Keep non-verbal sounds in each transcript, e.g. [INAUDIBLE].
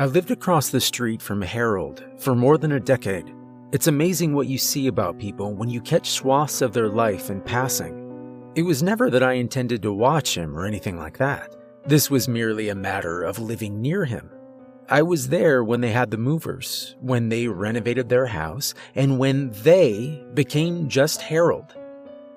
I lived across the street from Harold for more than a decade. It's amazing what you see about people when you catch swaths of their life in passing. It was never that I intended to watch him or anything like that. This was merely a matter of living near him. I was there when they had the movers, when they renovated their house, and when they became just Harold.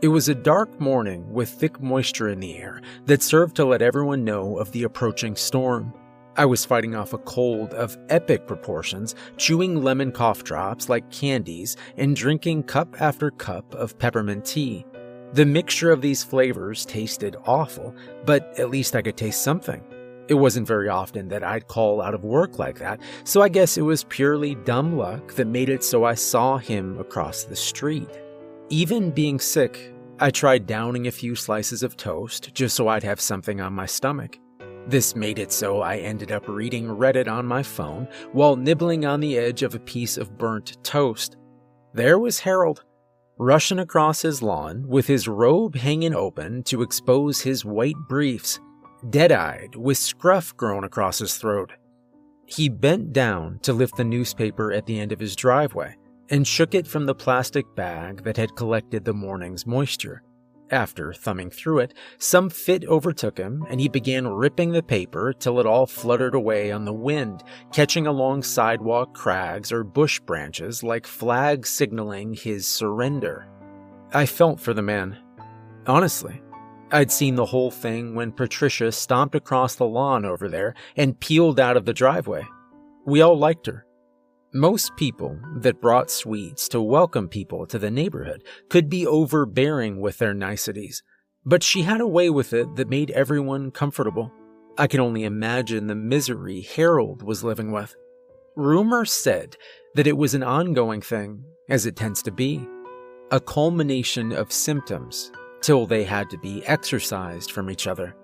It was a dark morning with thick moisture in the air that served to let everyone know of the approaching storm. I was fighting off a cold of epic proportions, chewing lemon cough drops like candies, and drinking cup after cup of peppermint tea. The mixture of these flavors tasted awful, but at least I could taste something. It wasn't very often that I'd call out of work like that, so I guess it was purely dumb luck that made it so I saw him across the street. Even being sick, I tried downing a few slices of toast just so I'd have something on my stomach. This made it so I ended up reading Reddit on my phone while nibbling on the edge of a piece of burnt toast. There was Harold, rushing across his lawn with his robe hanging open to expose his white briefs, dead eyed with scruff grown across his throat. He bent down to lift the newspaper at the end of his driveway and shook it from the plastic bag that had collected the morning's moisture. After thumbing through it, some fit overtook him, and he began ripping the paper till it all fluttered away on the wind, catching along sidewalk crags or bush branches like flags signaling his surrender. I felt for the man. Honestly, I'd seen the whole thing when Patricia stomped across the lawn over there and peeled out of the driveway. We all liked her. Most people that brought sweets to welcome people to the neighborhood could be overbearing with their niceties, but she had a way with it that made everyone comfortable. I can only imagine the misery Harold was living with. Rumor said that it was an ongoing thing, as it tends to be, a culmination of symptoms till they had to be exorcised from each other.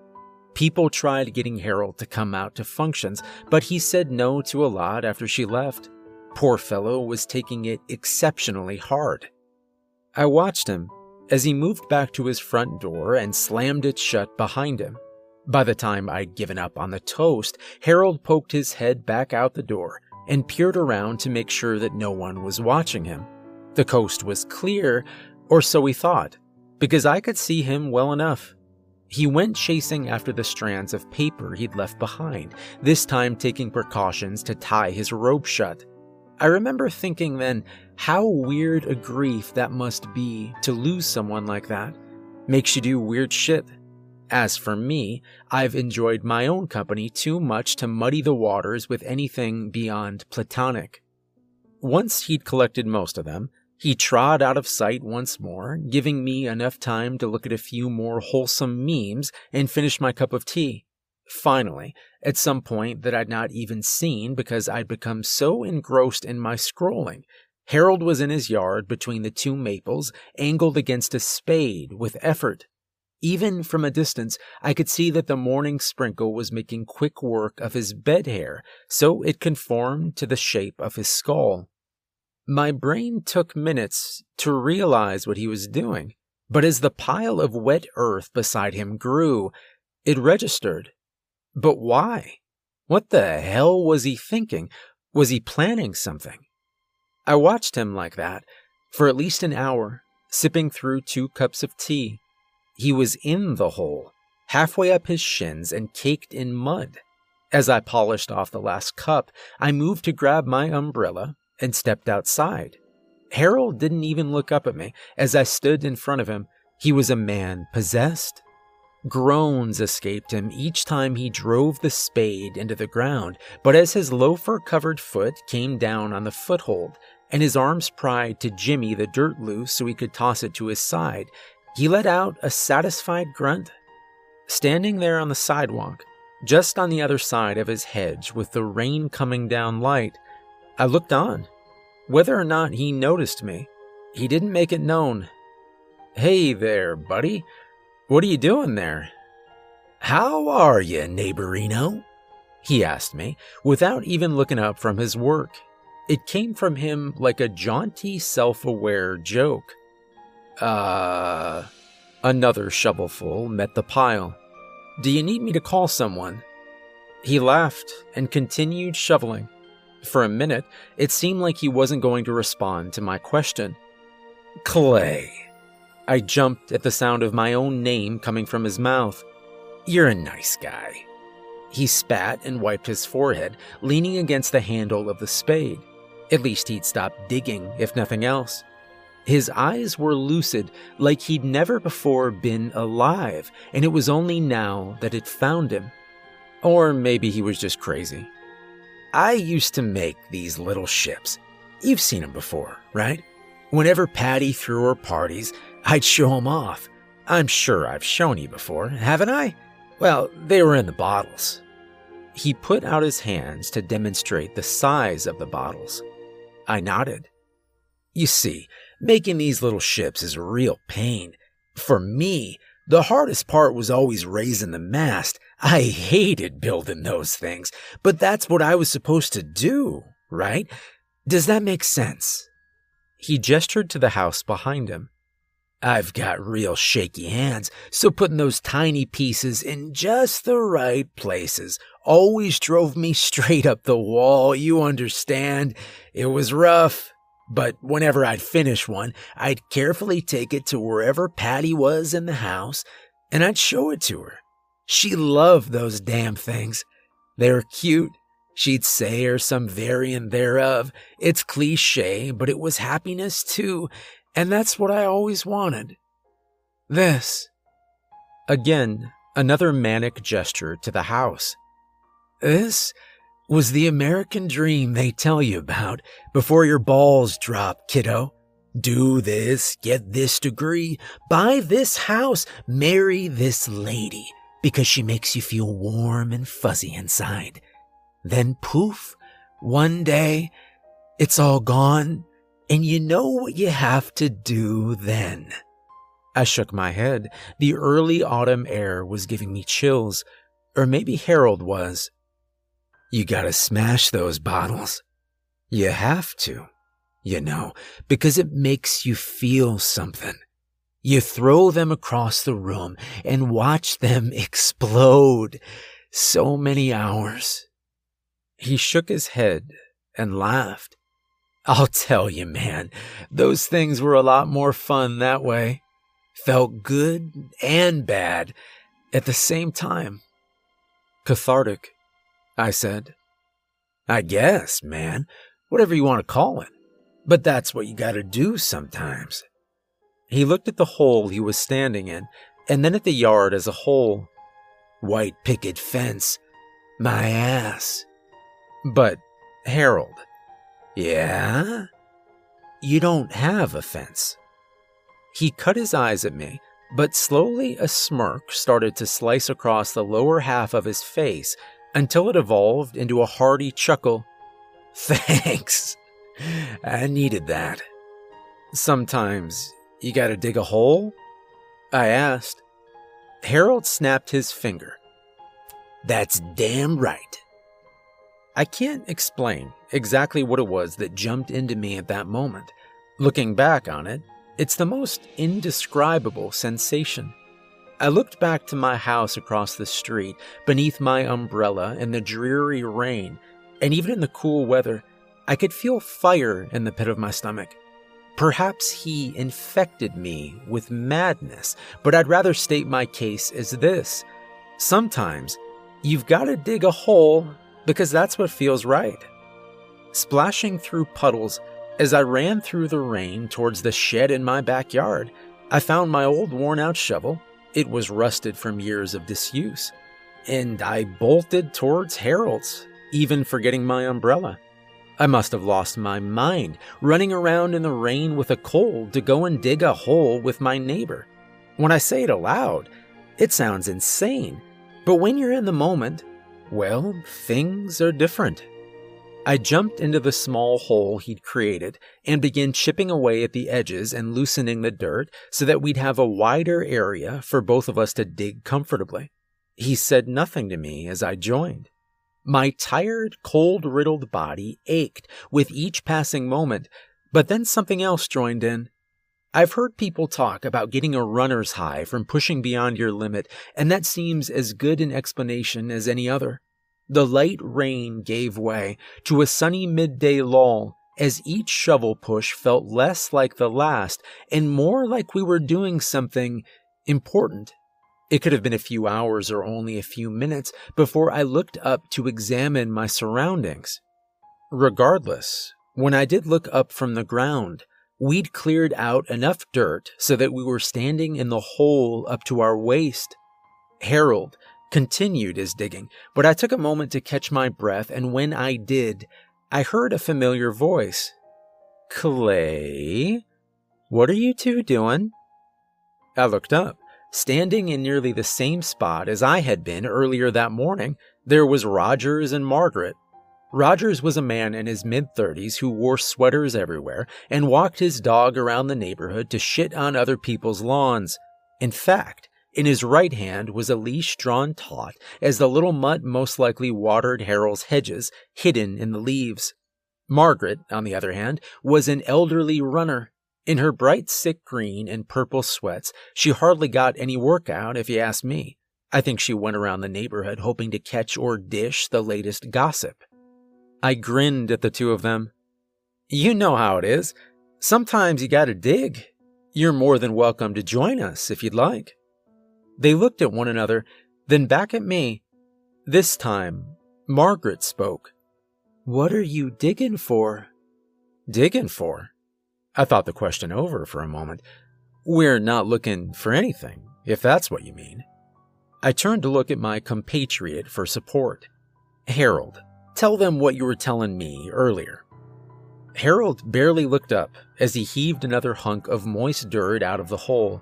People tried getting Harold to come out to functions, but he said no to a lot after she left. Poor fellow was taking it exceptionally hard. I watched him as he moved back to his front door and slammed it shut behind him. By the time I'd given up on the toast, Harold poked his head back out the door and peered around to make sure that no one was watching him. The coast was clear, or so he thought, because I could see him well enough. He went chasing after the strands of paper he'd left behind, this time taking precautions to tie his rope shut. I remember thinking then how weird a grief that must be to lose someone like that. Makes you do weird shit. As for me, I've enjoyed my own company too much to muddy the waters with anything beyond platonic. Once he'd collected most of them, he trod out of sight once more, giving me enough time to look at a few more wholesome memes and finish my cup of tea. Finally, at some point that I'd not even seen because I'd become so engrossed in my scrolling, Harold was in his yard between the two maples, angled against a spade with effort. Even from a distance, I could see that the morning sprinkle was making quick work of his bed hair, so it conformed to the shape of his skull. My brain took minutes to realize what he was doing, but as the pile of wet earth beside him grew, it registered but why? What the hell was he thinking? Was he planning something? I watched him like that for at least an hour, sipping through two cups of tea. He was in the hole, halfway up his shins and caked in mud. As I polished off the last cup, I moved to grab my umbrella and stepped outside. Harold didn't even look up at me as I stood in front of him. He was a man possessed Groans escaped him each time he drove the spade into the ground, but as his loafer covered foot came down on the foothold and his arms pried to jimmy the dirt loose so he could toss it to his side, he let out a satisfied grunt. Standing there on the sidewalk, just on the other side of his hedge with the rain coming down light, I looked on. Whether or not he noticed me, he didn't make it known. Hey there, buddy. What are you doing there? How are you, neighborino? He asked me, without even looking up from his work. It came from him like a jaunty, self aware joke. Uh. Another shovelful met the pile. Do you need me to call someone? He laughed and continued shoveling. For a minute, it seemed like he wasn't going to respond to my question. Clay. I jumped at the sound of my own name coming from his mouth. You're a nice guy. He spat and wiped his forehead, leaning against the handle of the spade. At least he'd stopped digging, if nothing else. His eyes were lucid, like he'd never before been alive, and it was only now that it found him. Or maybe he was just crazy. I used to make these little ships. You've seen them before, right? Whenever Patty threw her parties, I'd show them off. I'm sure I've shown you before, haven't I? Well, they were in the bottles. He put out his hands to demonstrate the size of the bottles. I nodded. You see, making these little ships is a real pain. For me, the hardest part was always raising the mast. I hated building those things, but that's what I was supposed to do, right? Does that make sense? He gestured to the house behind him. I've got real shaky hands, so putting those tiny pieces in just the right places always drove me [LAUGHS] straight up the wall, you understand. It was rough, but whenever I'd finish one, I'd carefully take it to wherever Patty was in the house, and I'd show it to her. She loved those damn things. They were cute. She'd say, or some variant thereof. It's cliche, but it was happiness too, and that's what I always wanted. This. Again, another manic gesture to the house. This was the American dream they tell you about before your balls drop, kiddo. Do this, get this degree, buy this house, marry this lady, because she makes you feel warm and fuzzy inside. Then poof, one day, it's all gone, and you know what you have to do then. I shook my head. The early autumn air was giving me chills, or maybe Harold was. You gotta smash those bottles. You have to, you know, because it makes you feel something. You throw them across the room and watch them [LAUGHS] explode. So many hours. He shook his head and laughed. I'll tell you, man, those things were a lot more fun that way. Felt good and bad at the same time. Cathartic I said. I guess, man, whatever you want to call it. But that's what you gotta do sometimes. He looked at the hole he was standing in, and then at the yard as a whole. White picket fence. My ass. But, Harold. Yeah? You don't have a fence. He cut his eyes at me, but slowly a smirk started to slice across the lower half of his face until it evolved into a hearty chuckle. [LAUGHS] Thanks. I needed that. Sometimes you gotta dig a hole? I asked. Harold snapped his finger. That's damn right. I can't explain exactly what it was that jumped into me at that moment. Looking back on it, it's the most indescribable sensation. I looked back to my house across the street, beneath my umbrella in the dreary rain, and even in the cool weather, I could feel fire in the pit of my stomach. Perhaps he infected me with madness, but I'd rather state my case as this. Sometimes, you've got to dig a hole because that's what feels right. Splashing through puddles, as I ran through the rain towards the shed in my backyard, I found my old worn out shovel it was rusted from years of disuse. And I bolted towards Harold's, even forgetting my umbrella. I must have lost my mind, running around in the rain with a cold to go and dig a hole with my neighbor. When I say it aloud, it sounds insane. But when you're in the moment, well, things are different. I jumped into the small hole he'd created and began chipping away at the edges and loosening the dirt so that we'd have a wider area for both of us to dig comfortably. He said nothing to me as I joined. My tired, cold riddled body ached with each passing moment, but then something else joined in. I've heard people talk about getting a runner's high from pushing beyond your limit, and that seems as good an explanation as any other. The light rain gave way to a sunny midday lull as each shovel push felt less like the last and more like we were doing something important. It could have been a few hours or only a few minutes before I looked up to examine my surroundings. Regardless, when I did look up from the ground, we'd cleared out enough dirt so that we were standing in the hole up to our waist. Harold continued his digging, but I took a moment to catch my breath, and when I did, I heard a familiar voice. Clay? What are you two doing? I looked up. Standing in nearly the same spot as I had been earlier that morning, there was Rogers and Margaret. Rogers was a man in his mid 30s who wore sweaters everywhere and walked his dog around the neighborhood to shit on other people's lawns. In fact, in his right hand was a leash drawn taut as the little mutt most likely watered Harold's hedges, hidden in the leaves. Margaret, on the other hand, was an elderly runner. In her bright sick green and purple sweats, she hardly got any work out, if you ask me. I think she went around the neighborhood hoping to catch or dish the latest gossip. I grinned at the two of them. You know how it is. Sometimes you gotta dig. You're more than welcome to join us if you'd like. They looked at one another, then back at me. This time, Margaret spoke. What are you digging for? Digging for? I thought the question over for a moment. We're not looking for anything, if that's what you mean. I turned to look at my compatriot for support. Harold, Tell them what you were telling me earlier. Harold barely looked up as he heaved another hunk of moist dirt out of the hole.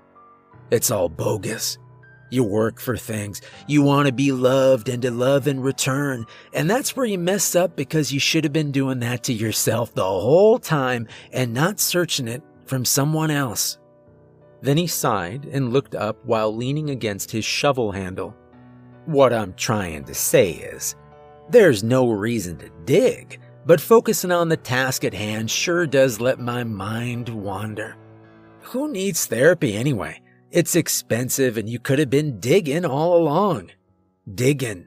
It's all bogus. You work for things. You want to be loved and to love in return. And that's where you mess up because you should have been doing that to yourself the whole time and not searching it from someone else. Then he sighed and looked up while leaning against his shovel handle. What I'm trying to say is, there's no reason to dig, but focusing on the task at hand sure does let my mind wander. Who needs therapy anyway? It's expensive and you could have been digging all along. Digging.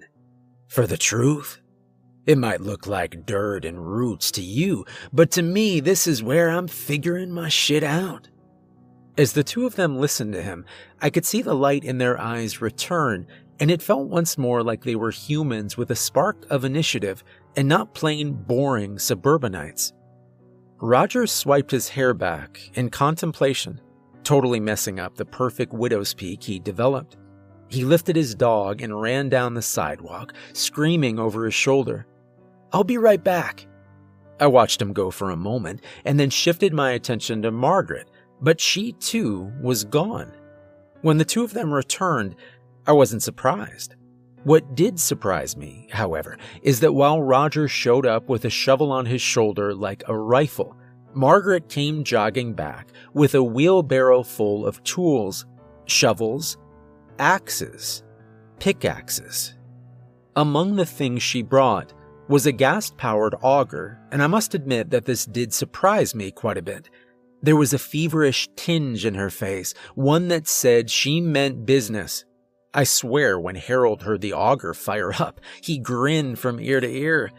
For the truth. It might look like dirt and roots to you, but to me, this is where I'm figuring my shit out. As the two of them listened to him, I could see the light in their eyes return and it felt once more like they were humans with a spark of initiative and not plain boring suburbanites. Rogers swiped his hair back in contemplation, totally messing up the perfect widow's peak he'd developed. He lifted his dog and ran down the sidewalk, screaming over his shoulder, I'll be right back. I watched him go for a moment and then shifted my attention to Margaret, but she too was gone. When the two of them returned, I wasn't surprised. What did surprise me, however, is that while Roger showed up with a shovel on his shoulder like a rifle, Margaret came jogging back with a wheelbarrow full of tools shovels, axes, pickaxes. Among the things she brought was a gas powered auger, and I must admit that this did surprise me quite a bit. There was a feverish tinge in her face, one that said she meant business I swear when Harold heard the auger fire up, he grinned from ear to ear.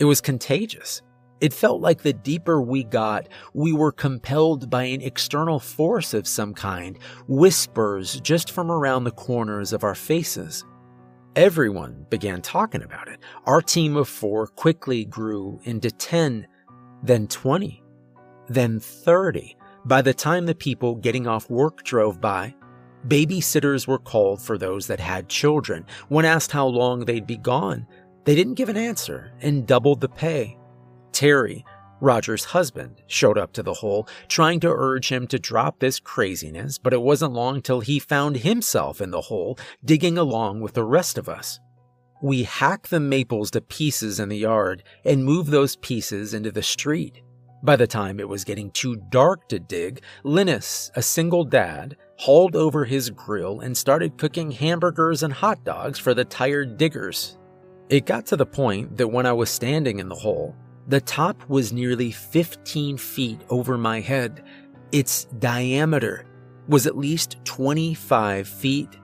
It was contagious. It felt like the deeper we got, we were compelled by an external force of some kind, whispers just from around the corners of our faces. Everyone began talking about it. Our team of four quickly grew into 10, then 20, then 30. By the time the people getting off work drove by, Babysitters were called for those that had children. When asked how long they'd be gone, they didn't give an answer and doubled the pay. Terry, Roger's husband, showed up to the hole, trying to urge him to drop this craziness, but it wasn't long till he found himself in the hole, digging along with the rest of us. We hack the maples to pieces in the yard and move those pieces into the street. By the time it was getting too dark to dig, Linus, a single dad, hauled over his grill and started cooking hamburgers and hot dogs for the tired diggers. It got to the point that when I was standing in the hole, the top was nearly 15 feet over my head. Its diameter was at least 25 feet.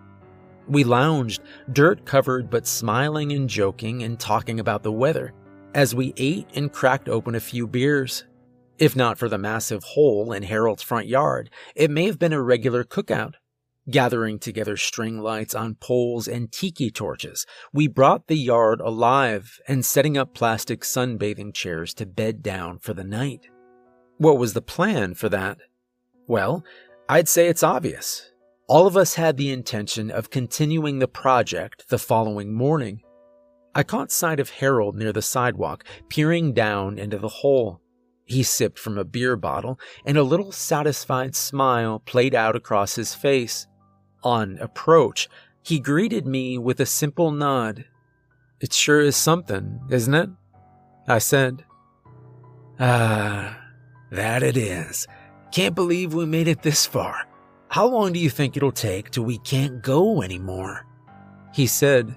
We lounged, dirt covered but smiling and joking and talking about the weather, as we ate and cracked open a few beers. If not for the massive hole in Harold's front yard, it may have been a regular cookout. Gathering together string lights on poles and tiki torches, we brought the yard alive and setting up plastic sunbathing chairs to bed down for the night. What was the plan for that? Well, I'd say it's obvious. All of us had the intention of continuing the project the following morning. I caught sight of Harold near the sidewalk, peering down into the hole. He sipped from a beer bottle, and a little satisfied smile played out across his face. On approach, he greeted me with a simple nod. It sure is something, isn't it? I said. Ah, that it is. Can't believe we made it this far. How long do you think it'll take till we can't go anymore? He said.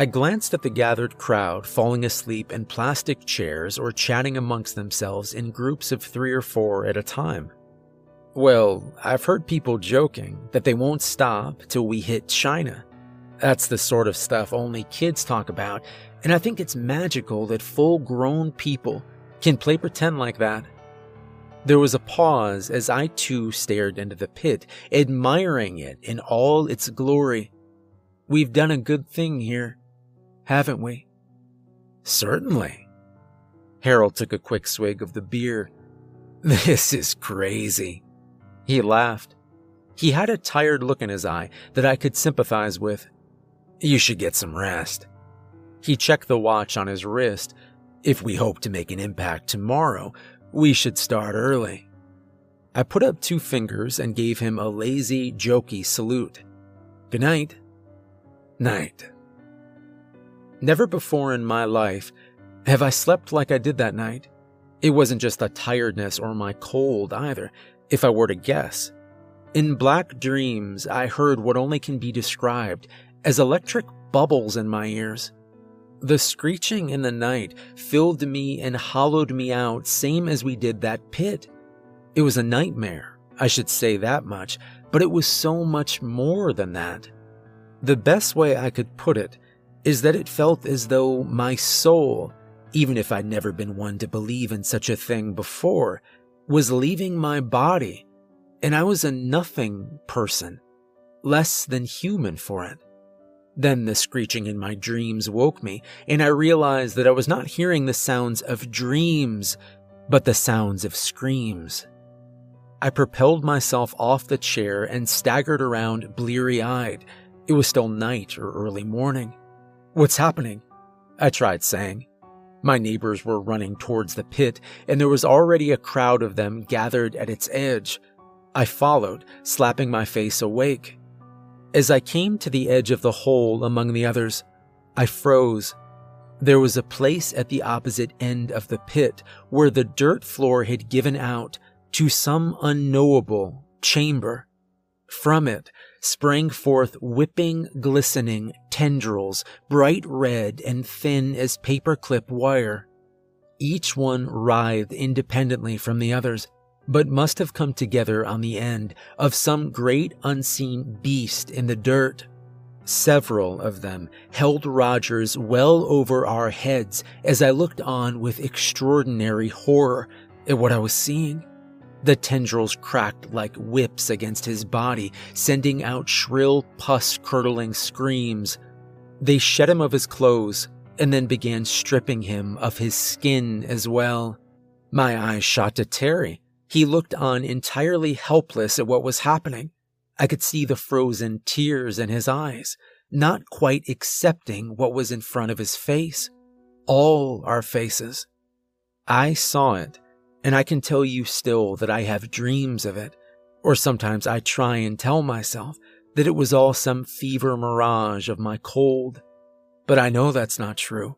I glanced at the gathered crowd falling asleep in plastic chairs or chatting amongst themselves in groups of three or four at a time. Well, I've heard people joking that they won't stop till we hit China. That's the sort of stuff only kids talk about, and I think it's magical that full grown people can play pretend like that. There was a pause as I too stared into the pit, admiring it in all its glory. We've done a good thing here, haven't we? Certainly. Harold took a quick swig of the beer. This is crazy. He laughed. He had a tired look in his eye that I could sympathize with. You should get some rest. He checked the watch on his wrist. If we hope to make an impact tomorrow, we should start early. I put up two fingers and gave him a lazy, jokey salute. Good night. Night. Never before in my life have I slept like I did that night. It wasn't just the tiredness or my cold either if I were to guess. In black dreams, I heard what only can be described as electric bubbles in my ears. The screeching in the night filled me and hollowed me out, same as we did that pit. It was a nightmare, I should say that much, but it was so much more than that. The best way I could put it is that it felt as though my soul, even if I'd never been one to believe in such a thing before, was leaving my body, and I was a nothing person, less than human for it. Then the screeching in my dreams woke me, and I realized that I was not hearing the sounds of dreams, but the sounds of screams. I propelled myself off the chair and staggered around bleary eyed. It was still night or early morning. What's happening? I tried saying. My neighbors were running towards the pit, and there was already a crowd of them gathered at its edge. I followed, slapping my face awake. As I came to the edge of the hole among the others, I froze. There was a place at the opposite end of the pit where the dirt floor had given out to some unknowable chamber. From it, sprang forth whipping, glistening tendrils, bright red and thin as paperclip wire. Each one writhed independently from the others, but must have come together on the end of some great unseen beast in the dirt. Several of them held Rogers well over our heads as I looked on with extraordinary horror at what I was seeing. The tendrils cracked like whips against his body, sending out shrill, pus curdling screams. They shed him of his clothes and then began stripping him of his skin as well. My eyes shot to Terry. He looked on entirely helpless at what was happening. I could see the frozen tears in his eyes, not quite accepting what was in front of his face. All our faces. I saw it and I can tell you still that I have dreams of it, or sometimes I try and tell myself that it was all some fever mirage of my cold. But I know that's not true.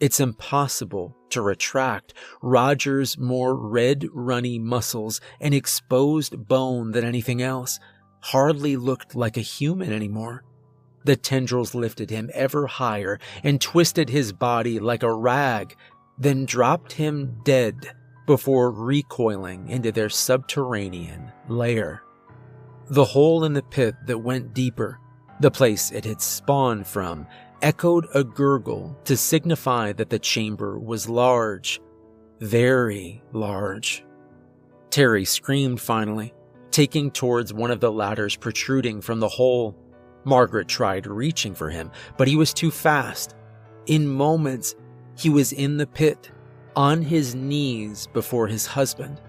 It's impossible to retract Roger's more red, runny muscles and exposed bone than anything else. Hardly looked like a human anymore. The tendrils lifted him ever higher and twisted his body like a rag, then dropped him dead before recoiling into their subterranean lair. The hole in the pit that went deeper The place it had spawned from echoed a gurgle to signify that the chamber was large. Very large. Terry screamed finally, taking towards one of the ladders protruding from the hole. Margaret tried reaching for him, but he was too fast. In moments, he was in the pit, on his knees before his husband.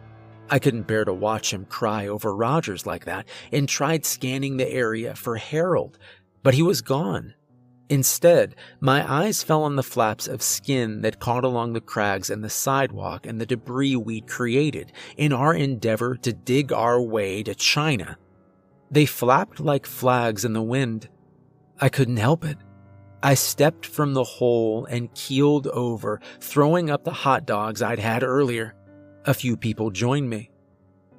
I couldn't bear to watch him cry over Rogers like that and tried scanning the area for Harold, but he was gone. Instead, my eyes fell on the flaps of skin that caught along the crags and the sidewalk and the debris we'd created in our endeavor to dig our way to China. They flapped like flags in the wind. I couldn't help it. I stepped from the hole and keeled over, throwing up the hot dogs I'd had earlier. A few people joined me.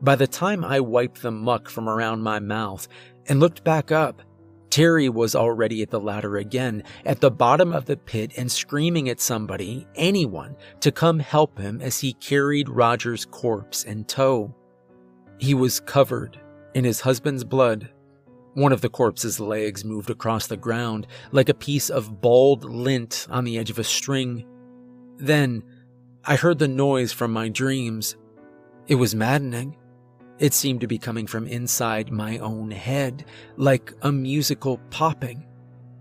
By the time I wiped the muck from around my mouth and looked back up, Terry was already at the ladder again, at the bottom of the pit, and screaming at somebody, anyone, to come help him as he carried Roger's corpse in tow. He was covered in his husband's blood. One of the corpse's legs moved across the ground like a piece of bald lint on the edge of a string. Then I heard the noise from my dreams. It was maddening. It seemed to be coming from inside my own head, like a musical popping.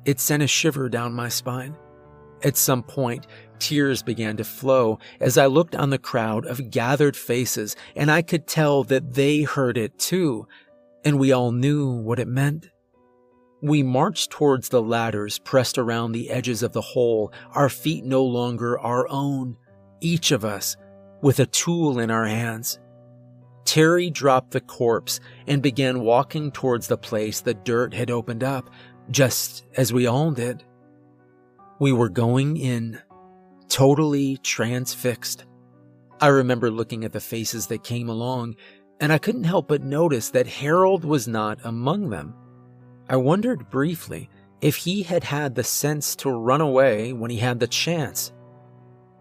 It sent a shiver down my spine. At some point, tears began to flow as I looked on the crowd of gathered faces, and I could tell that they heard it too, and we all knew what it meant. We marched towards the ladders pressed around the edges of the hole, our feet no longer our own, each of us with a tool in our hands. Terry dropped the corpse and began walking towards the place the dirt had opened up, just as we all did. We were going in, totally transfixed. I remember looking at the faces that came along, and I couldn't help but notice that Harold was not among them. I wondered briefly if he had had the sense to run away when he had the chance.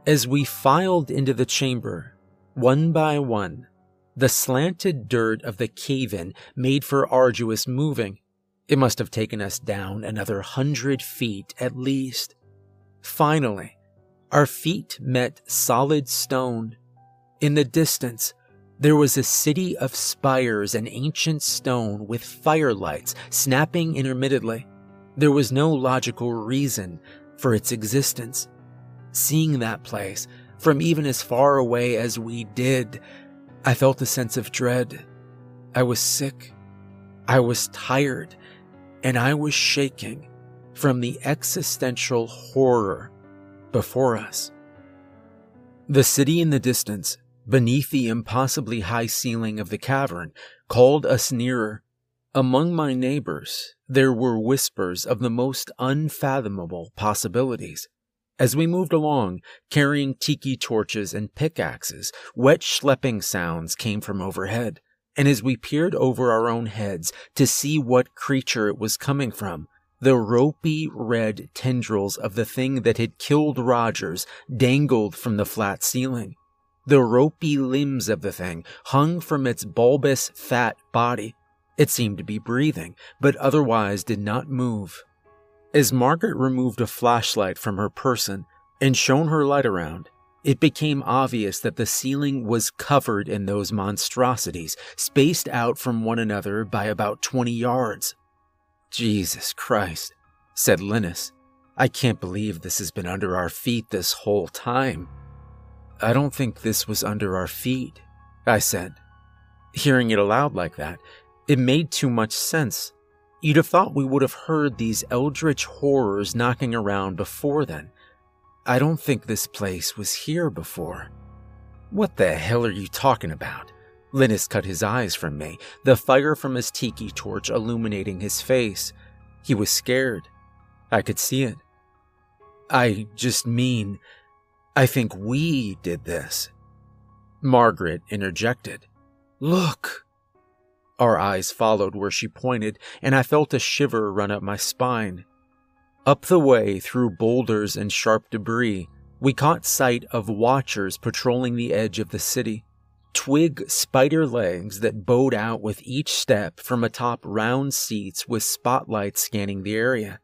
As we filed into the chamber, one by one, the slanted dirt of the cave in made for arduous moving. It must have taken us down another hundred feet at least. Finally, our feet met solid stone. In the distance, there was a city of spires and ancient stone with firelights snapping intermittently. There was no logical reason for its existence. Seeing that place, from even as far away as we did, I felt a sense of dread. I was sick. I was tired. And I was shaking from the existential horror before us. The city in the distance, beneath the impossibly high ceiling of the cavern, called us nearer. Among my neighbors, there were whispers of the most unfathomable possibilities. As we moved along, carrying tiki torches and pickaxes, wet schlepping sounds came from overhead. And as we peered over our own heads to see what creature it was coming from, the ropey red tendrils of the thing that had killed Rogers dangled from the flat ceiling. The ropey limbs of the thing hung from its bulbous, fat body. It seemed to be breathing, but otherwise did not move. As Margaret removed a flashlight from her person and shone her light around, it became obvious that the ceiling was covered in those monstrosities, spaced out from one another by about 20 yards. Jesus Christ, said Linus. I can't believe this has been under our feet this whole time. I don't think this was under our feet, I said. Hearing it aloud like that, it made too much sense. You'd have thought we would have heard these eldritch horrors knocking around before then. I don't think this place was here before. What the hell are you talking about? Linus cut his eyes from me, the fire from his tiki torch illuminating his face. He was scared. I could see it. I just mean, I think we did this. Margaret interjected. Look! Our eyes followed where she pointed, and I felt a shiver run up my spine. Up the way through boulders and sharp debris, we caught sight of watchers patrolling the edge of the city. twig spider legs that bowed out with each step from atop round seats with spotlights scanning the area.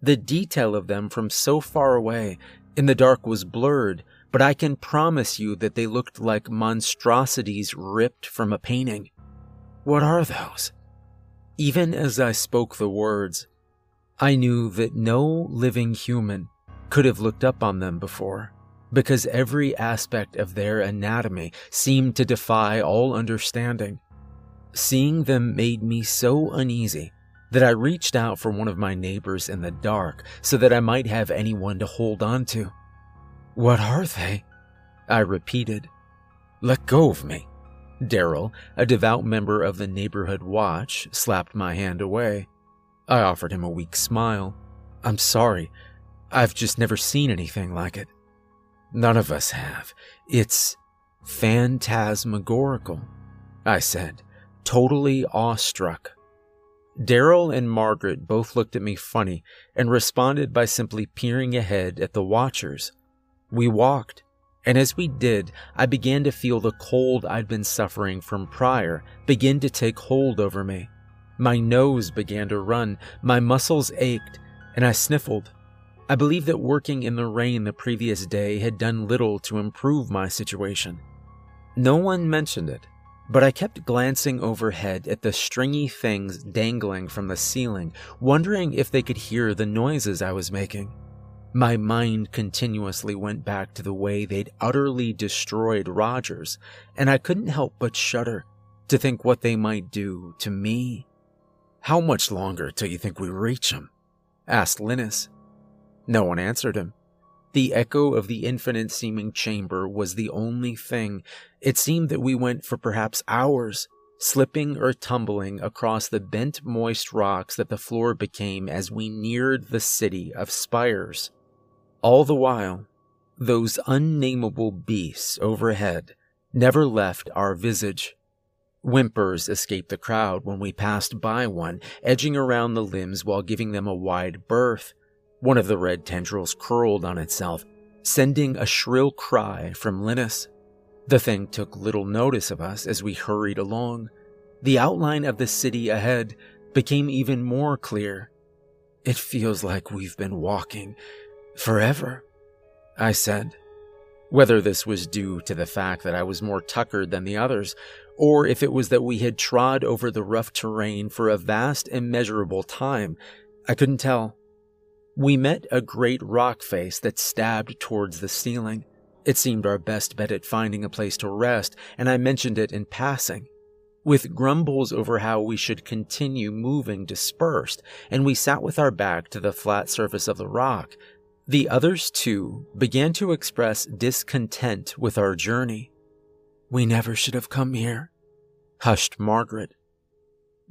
The detail of them from so far away in the dark was blurred, but I can promise you that they looked like monstrosities ripped from a painting. What are those? Even as I spoke the words, I knew that no living human could have looked up on them before because every aspect of their anatomy seemed to defy all understanding. Seeing them made me so uneasy that I reached out for one of my neighbors in the dark so that I might have anyone to hold on to. What are they? I repeated. Let go of me. Daryl, a devout member of the neighborhood watch, slapped my hand away. I offered him a weak smile. I'm sorry. I've just never seen anything like it. None of us have. It's phantasmagorical, I said, totally awestruck. Daryl and Margaret both looked at me funny and responded by simply peering ahead at the watchers. We walked, and as we did, I began to feel the cold I'd been suffering from prior begin to take hold over me. My nose began to run, my muscles ached, and I sniffled. I believe that working in the rain the previous day had done little to improve my situation. No one mentioned it, but I kept glancing overhead at the stringy things dangling from the ceiling, wondering if they could hear the noises I was making. My mind continuously went back to the way they'd utterly destroyed Rogers, and I couldn't help but shudder to think what they might do to me. How much longer till you think we reach him? asked Linus. No one answered him. The echo of the infinite seeming chamber was the only thing. It seemed that we went for perhaps hours, slipping or tumbling across the bent, moist rocks that the floor became as we neared the city of spires. All the while, those unnameable beasts overhead never left our visage. Whimpers escaped the crowd when we passed by one, edging around the limbs while giving them a wide berth. One of the red tendrils curled on itself, sending a shrill cry from Linus. The thing took little notice of us as we hurried along. The outline of the city ahead became even more clear. It feels like we've been walking forever, I said. Whether this was due to the fact that I was more tuckered than the others, or if it was that we had trod over the rough terrain for a vast, immeasurable time, I couldn't tell. We met a great rock face that stabbed towards the ceiling. It seemed our best bet at finding a place to rest, and I mentioned it in passing. With grumbles over how we should continue moving dispersed, and we sat with our back to the flat surface of the rock, the others too began to express discontent with our journey. We never should have come here, hushed Margaret.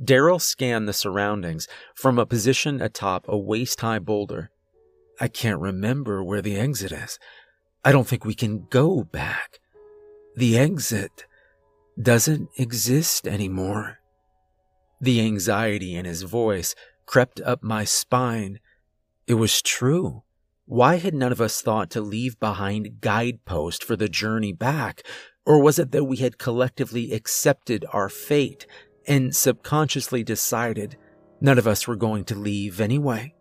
Daryl scanned the surroundings from a position atop a waist high boulder. I can't remember where the exit is. I don't think we can go back. The exit doesn't exist anymore. The anxiety in his voice crept up my spine. It was true. Why had none of us thought to leave behind guideposts for the journey back? Or was it that we had collectively accepted our fate and subconsciously decided none of us were going to leave anyway.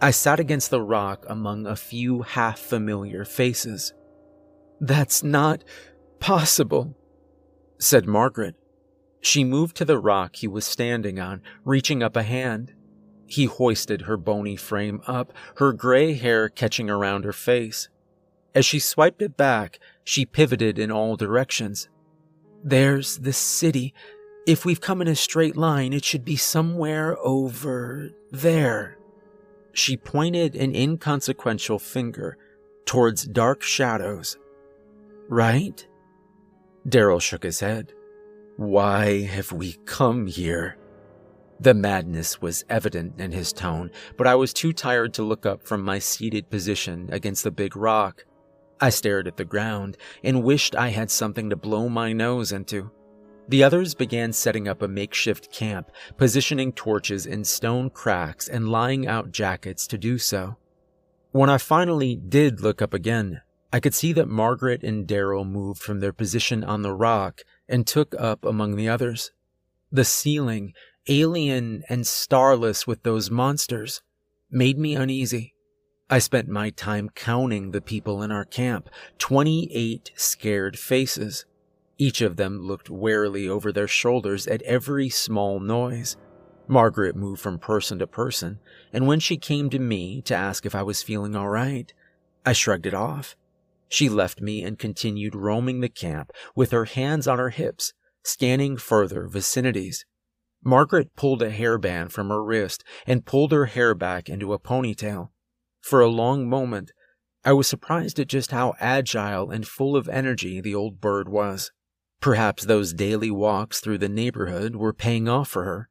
I sat against the rock among a few half familiar faces. That's not possible, said Margaret. She moved to the rock he was standing on, reaching up a hand. He hoisted her bony frame up, her gray hair catching around her face. As she swiped it back, she pivoted in all directions. There's the city if we've come in a straight line, it should be somewhere over there. She pointed an inconsequential finger towards dark shadows. Right? Daryl shook his head. Why have we come here? The madness was evident in his tone, but I was too tired to look up from my seated position against the big rock. I stared at the ground and wished I had something to blow my nose into. The others began setting up a makeshift camp, positioning torches in stone cracks and lying out jackets to do so. When I finally did look up again, I could see that Margaret and Daryl moved from their position on the rock and took up among the others. The ceiling, alien and starless with those monsters, made me uneasy. I spent my time counting the people in our camp 28 scared faces. Each of them looked warily over their shoulders at every small noise. Margaret moved from person to person, and when she came to me to ask if I was feeling all right, I shrugged it off. She left me and continued roaming the camp with her hands on her hips, scanning further vicinities. Margaret pulled a hairband from her wrist and pulled her hair back into a ponytail. For a long moment, I was surprised at just how agile and full of energy the old bird was. Perhaps those daily walks through the neighborhood were paying off for her.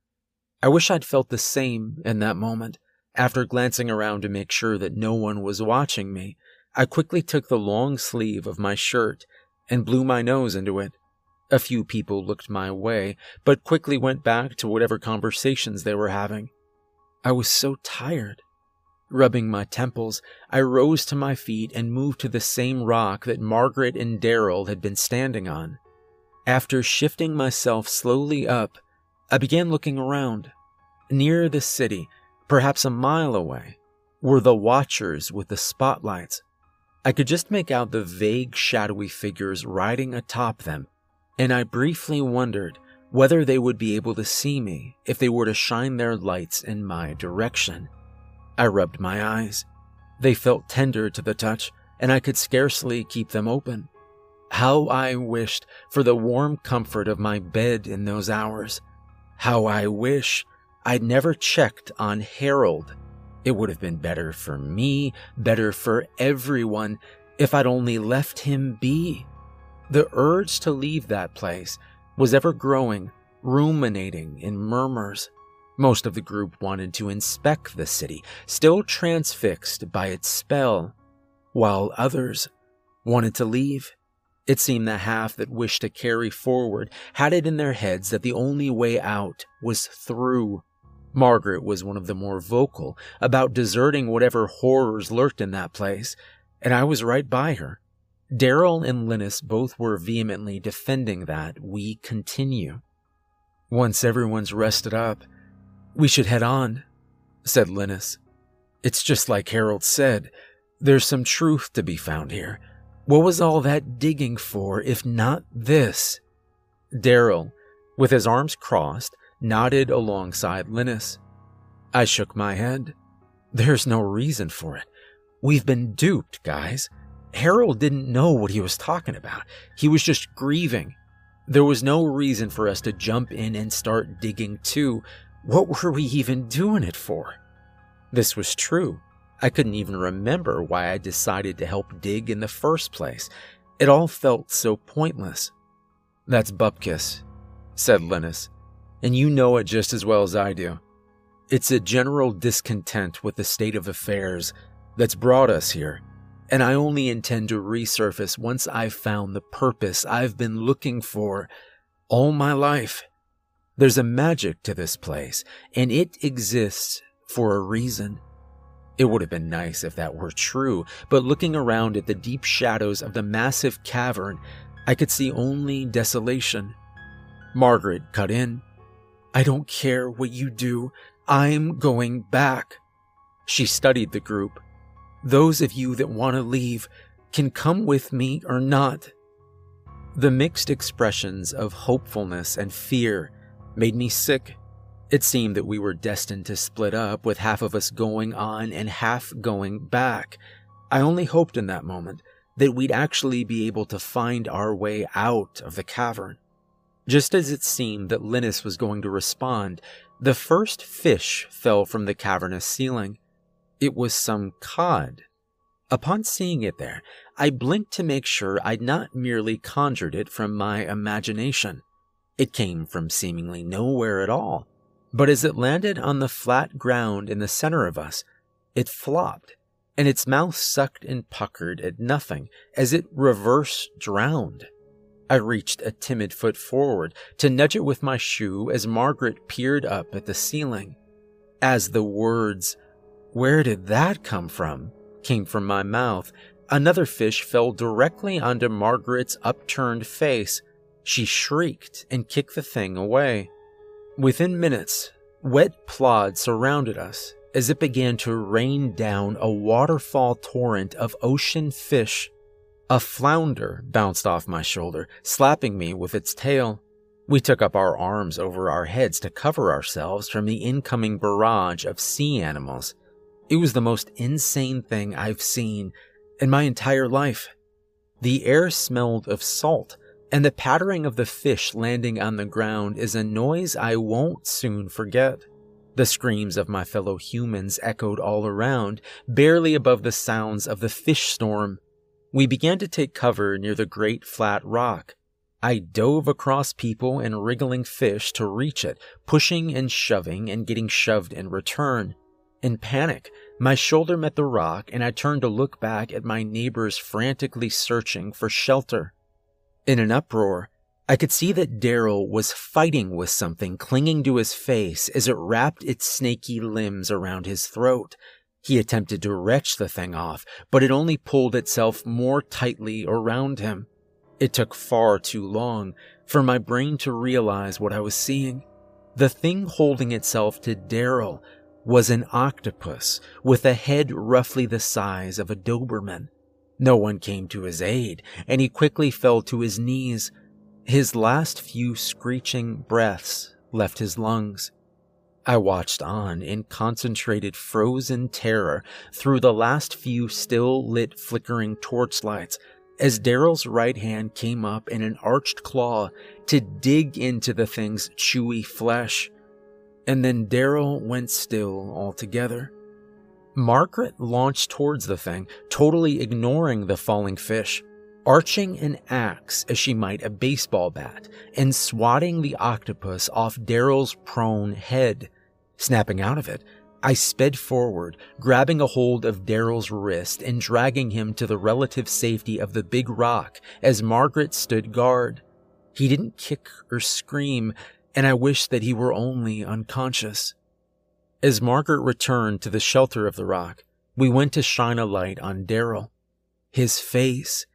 I wish I'd felt the same in that moment. After glancing around to make sure that no one was watching me, I quickly took the long sleeve of my shirt and blew my nose into it. A few people looked my way, but quickly went back to whatever conversations they were having. I was so tired. Rubbing my temples, I rose to my feet and moved to the same rock that Margaret and Daryl had been standing on. After shifting myself slowly up, I began looking around. Near the city, perhaps a mile away, were the watchers with the spotlights. I could just make out the vague, shadowy figures riding atop them, and I briefly wondered whether they would be able to see me if they were to shine their lights in my direction. I rubbed my eyes. They felt tender to the touch, and I could scarcely keep them open. How I wished for the warm comfort of my bed in those hours. How I wish I'd never checked on Harold. It would have been better for me, better for everyone, if I'd only left him be. The urge to leave that place was ever growing, ruminating in murmurs. Most of the group wanted to inspect the city, still transfixed by its spell, while others wanted to leave. It seemed the half that wished to carry forward had it in their heads that the only way out was through. Margaret was one of the more vocal about deserting whatever horrors lurked in that place, and I was right by her. Daryl and Linus both were vehemently defending that we continue. Once everyone's rested up, we should head on, said Linus. It's just like Harold said. There's some truth to be found here. What was all that digging for if not this? Daryl, with his arms crossed, nodded alongside Linus. I shook my head. There's no reason for it. We've been duped, guys. Harold didn't know what he was talking about. He was just grieving. There was no reason for us to jump in and start digging too what were we even doing it for? This was true. I couldn't even remember why I decided to help dig in the first place. It all felt so pointless. That's Bupkis, said Linus, and you know it just as well as I do. It's a general discontent with the state of affairs that's brought us here, and I only intend to resurface once I've found the purpose I've been looking for all my life. There's a magic to this place, and it exists for a reason. It would have been nice if that were true, but looking around at the deep shadows of the massive cavern, I could see only desolation. Margaret cut in. I don't care what you do, I'm going back. She studied the group. Those of you that want to leave can come with me or not. The mixed expressions of hopefulness and fear made me sick. It seemed that we were destined to split up, with half of us going on and half going back. I only hoped in that moment that we'd actually be able to find our way out of the cavern. Just as it seemed that Linus was going to respond, the first fish fell from the cavernous ceiling. It was some cod. Upon seeing it there, I blinked to make sure I'd not merely conjured it from my imagination. It came from seemingly nowhere at all, but as it landed on the flat ground in the center of us, it flopped, and its mouth sucked and puckered at nothing as it reverse drowned. I reached a timid foot forward to nudge it with my shoe as Margaret peered up at the ceiling. As the words, Where did that come from? came from my mouth, Another fish fell directly onto Margaret's upturned face. She shrieked and kicked the thing away. Within minutes, wet plod surrounded us as it began to rain down a waterfall torrent of ocean fish. A flounder bounced off my shoulder, slapping me with its tail. We took up our arms over our heads to cover ourselves from the incoming barrage of sea animals. It was the most insane thing I've seen in my entire life. The air smelled of salt, and the pattering of the fish landing on the ground is a noise I won't soon forget. The screams of my fellow humans echoed all around, barely above the sounds of the fish storm. We began to take cover near the great flat rock. I dove across people and wriggling fish to reach it, pushing and shoving and getting shoved in return. In panic, my shoulder met the rock and I turned to look back at my neighbors frantically searching for shelter. In an uproar, I could see that Daryl was fighting with something clinging to his face as it wrapped its snaky limbs around his throat. He attempted to wrench the thing off, but it only pulled itself more tightly around him. It took far too long for my brain to realize what I was seeing. The thing holding itself to Daryl was an octopus with a head roughly the size of a Doberman. No one came to his aid, and he quickly fell to his knees. His last few screeching breaths left his lungs. I watched on in concentrated frozen terror through the last few still lit flickering torchlights as Daryl's right hand came up in an arched claw to dig into the thing's chewy flesh. And then Daryl went still altogether. Margaret launched towards the thing, totally ignoring the falling fish, arching an axe as she might a baseball bat, and swatting the octopus off Daryl's prone head. Snapping out of it, I sped forward, grabbing a hold of Daryl's wrist and dragging him to the relative safety of the big rock as Margaret stood guard. He didn't kick or scream, and I wished that he were only unconscious. As Margaret returned to the shelter of the rock, we went to shine a light on Daryl. His face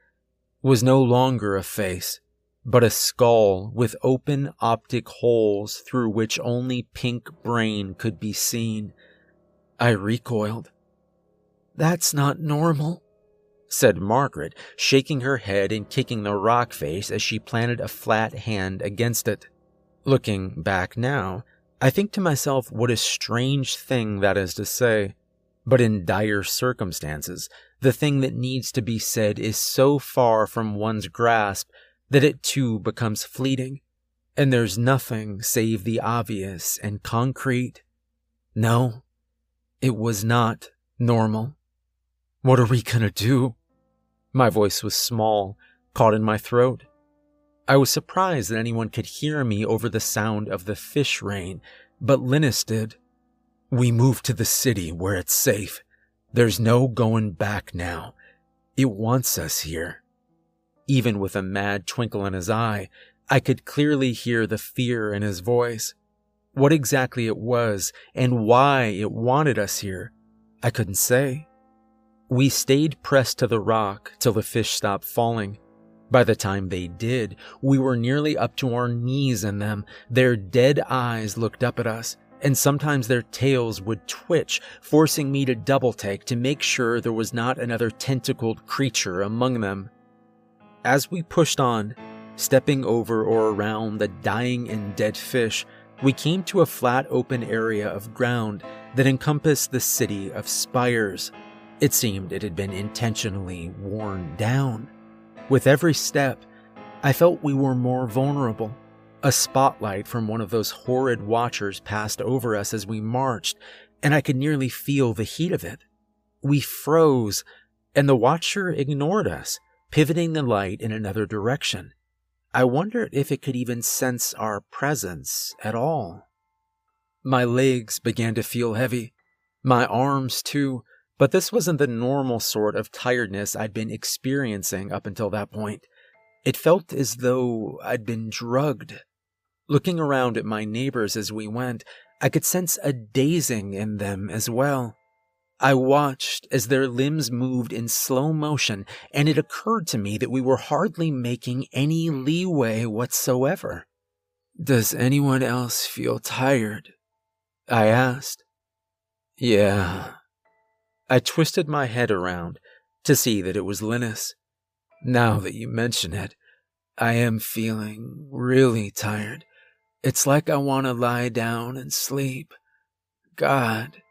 was no longer a face but a skull with open optic holes through which only pink brain could be seen. I recoiled. That's not normal, said Margaret, shaking her head and kicking the rock face as she planted a flat hand against it. Looking back now, I think to myself what a strange thing that is to say. But in dire circumstances, the thing that needs to be said is so far from one's grasp that it too becomes fleeting, and there's nothing save the obvious and concrete. No, it was not normal. What are we gonna do? My voice was small, caught in my throat. I was surprised that anyone could hear me over the sound of the fish rain, but Linus did. We moved to the city where it's safe. There's no going back now. It wants us here. Even with a mad twinkle in his eye, I could clearly hear the fear in his voice. What exactly it was and why it wanted us here, I couldn't say. We stayed pressed to the rock till the fish stopped falling. By the time they did, we were nearly up to our knees in them. Their dead eyes looked up at us, and sometimes their tails would twitch, forcing me to double take to make sure there was not another tentacled creature among them. As we pushed on, stepping over or around the dying and dead fish, we came to a flat open area of ground that encompassed the city of spires. It seemed it had been intentionally worn down. With every step, I felt we were more vulnerable. A spotlight from one of those horrid watchers passed over us as we marched, and I could nearly feel the heat of it. We froze, and the watcher ignored us pivoting the light in another direction. I wondered if it could even sense our presence at all. My legs began to feel heavy, my arms too, but this wasn't the normal sort of tiredness I'd been experiencing up until that point. It felt as though I'd been drugged. Looking around at my neighbors as we went, I could sense a dazing in them as well. I watched as their limbs moved in slow motion, and it occurred to me that we were hardly making any leeway whatsoever. Does anyone else feel tired? I asked. Yeah. I twisted my head around to see that it was Linus. Now that you mention it, I am feeling really tired. It's like I want to lie down and sleep. God,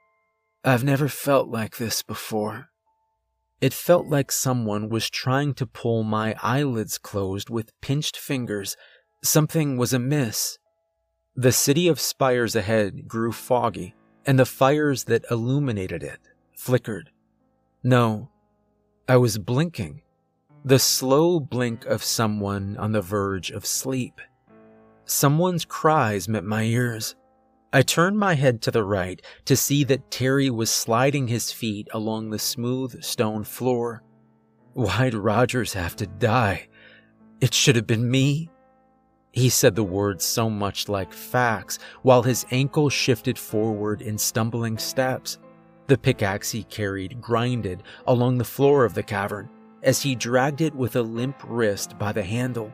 I've never felt like this before. It felt like someone was trying to pull my eyelids closed with pinched fingers. Something was amiss. The city of spires ahead grew foggy, and the fires that illuminated it flickered. No, I was blinking. The slow blink of someone on the verge of sleep. Someone's cries met my ears. I turned my head to the right to see that Terry was sliding his feet along the smooth stone floor. Why'd Rogers have to die? It should have been me. He said the words so much like facts while his ankle shifted forward in stumbling steps. The pickaxe he carried grinded along the floor of the cavern as he dragged it with a limp wrist by the handle.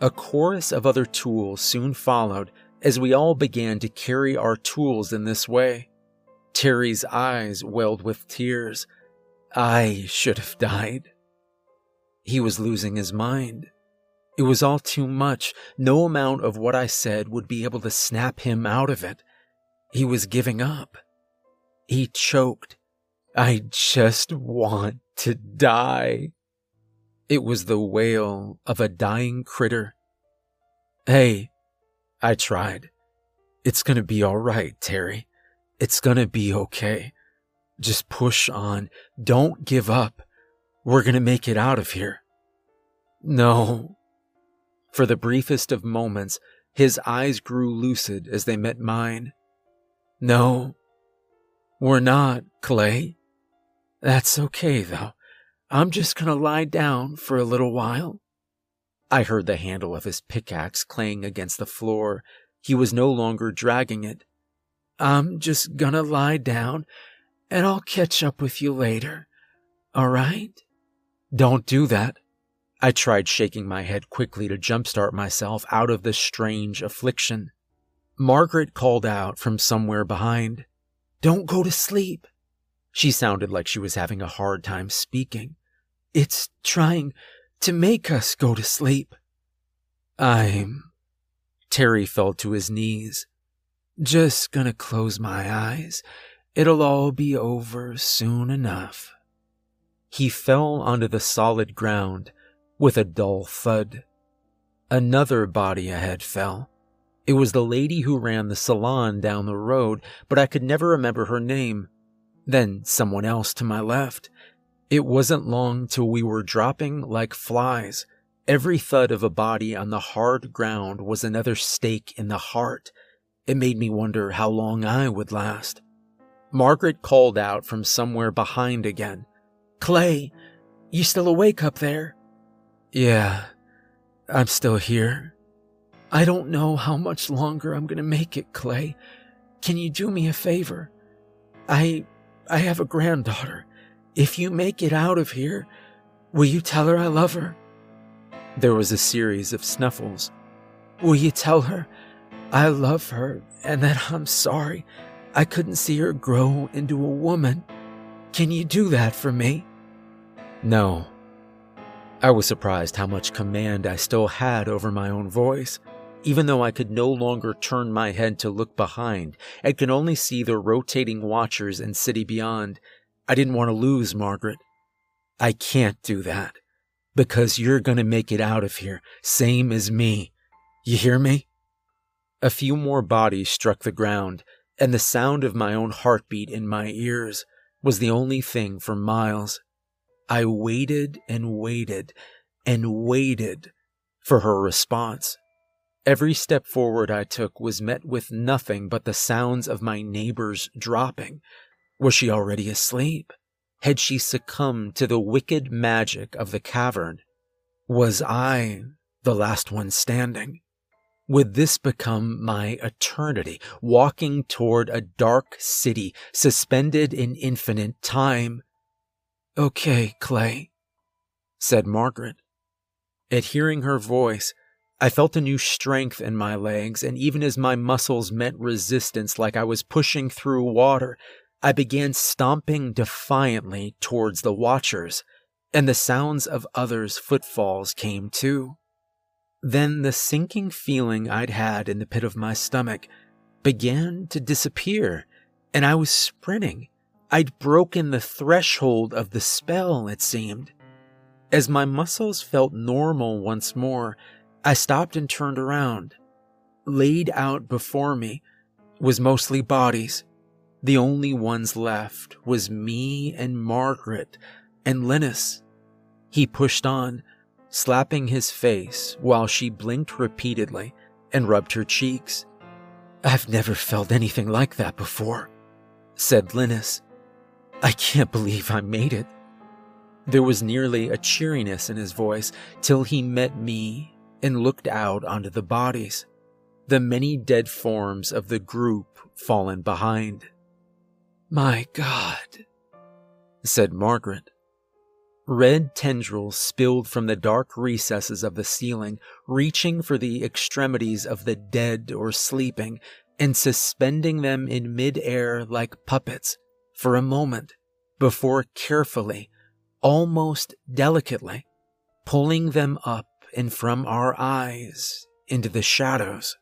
A chorus of other tools soon followed as we all began to carry our tools in this way. Terry's eyes welled with tears. I should have died. He was losing his mind. It was all too much. No amount of what I said would be able to snap him out of it. He was giving up. He choked. I just want to die. It was the wail of a dying critter. Hey, I tried. It's gonna be alright, Terry. It's gonna be okay. Just push on. Don't give up. We're gonna make it out of here. No. For the briefest of moments, his eyes grew lucid as they met mine. No. We're not, Clay. That's okay, though. I'm just gonna lie down for a little while. I heard the handle of his pickaxe clang against the floor. He was no longer dragging it. I'm just gonna lie down and I'll catch up with you later. All right? Don't do that. I tried shaking my head quickly to jumpstart myself out of this strange affliction. Margaret called out from somewhere behind. Don't go to sleep. She sounded like she was having a hard time speaking. It's trying to make us go to sleep. I'm. Terry fell to his knees. Just gonna close my eyes. It'll all be over soon enough. He fell onto the solid ground with a dull thud. Another body ahead fell. It was the lady who ran the salon down the road, but I could never remember her name. Then someone else to my left. It wasn't long till we were dropping like flies. Every thud of a body on the hard ground was another stake in the heart. It made me wonder how long I would last. Margaret called out from somewhere behind again. Clay, you still awake up there? Yeah, I'm still here. I don't know how much longer I'm gonna make it, Clay. Can you do me a favor? I I have a granddaughter. If you make it out of here, will you tell her I love her? There was a series of snuffles. Will you tell her I love her and that I'm sorry I couldn't see her grow into a woman? Can you do that for me? No. I was surprised how much command I still had over my own voice. Even though I could no longer turn my head to look behind and could only see the rotating watchers and city beyond, I didn't want to lose Margaret. I can't do that because you're going to make it out of here, same as me. You hear me? A few more bodies struck the ground, and the sound of my own heartbeat in my ears was the only thing for miles. I waited and waited and waited for her response. Every step forward I took was met with nothing but the sounds of my neighbors dropping, was she already asleep? Had she succumbed to the wicked magic of the cavern? Was I the last one standing? Would this become my eternity, walking toward a dark city suspended in infinite time? Okay, Clay, said Margaret. At hearing her voice, I felt a new strength in my legs, and even as my muscles met resistance like I was pushing through water, I began stomping defiantly towards the watchers, and the sounds of others' footfalls came too. Then the sinking feeling I'd had in the pit of my stomach began to disappear, and I was sprinting. I'd broken the threshold of the spell, it seemed. As my muscles felt normal once more, I stopped and turned around. Laid out before me was mostly bodies. The only ones left was me and Margaret and Linus. He pushed on, slapping his face while she blinked repeatedly and rubbed her cheeks. I've never felt anything like that before, said Linus. I can't believe I made it. There was nearly a cheeriness in his voice till he met me and looked out onto the bodies, the many dead forms of the group fallen behind. My God, said Margaret. Red tendrils spilled from the dark recesses of the ceiling, reaching for the extremities of the dead or sleeping and suspending them in midair like puppets for a moment before carefully, almost delicately, pulling them up and from our eyes into the shadows.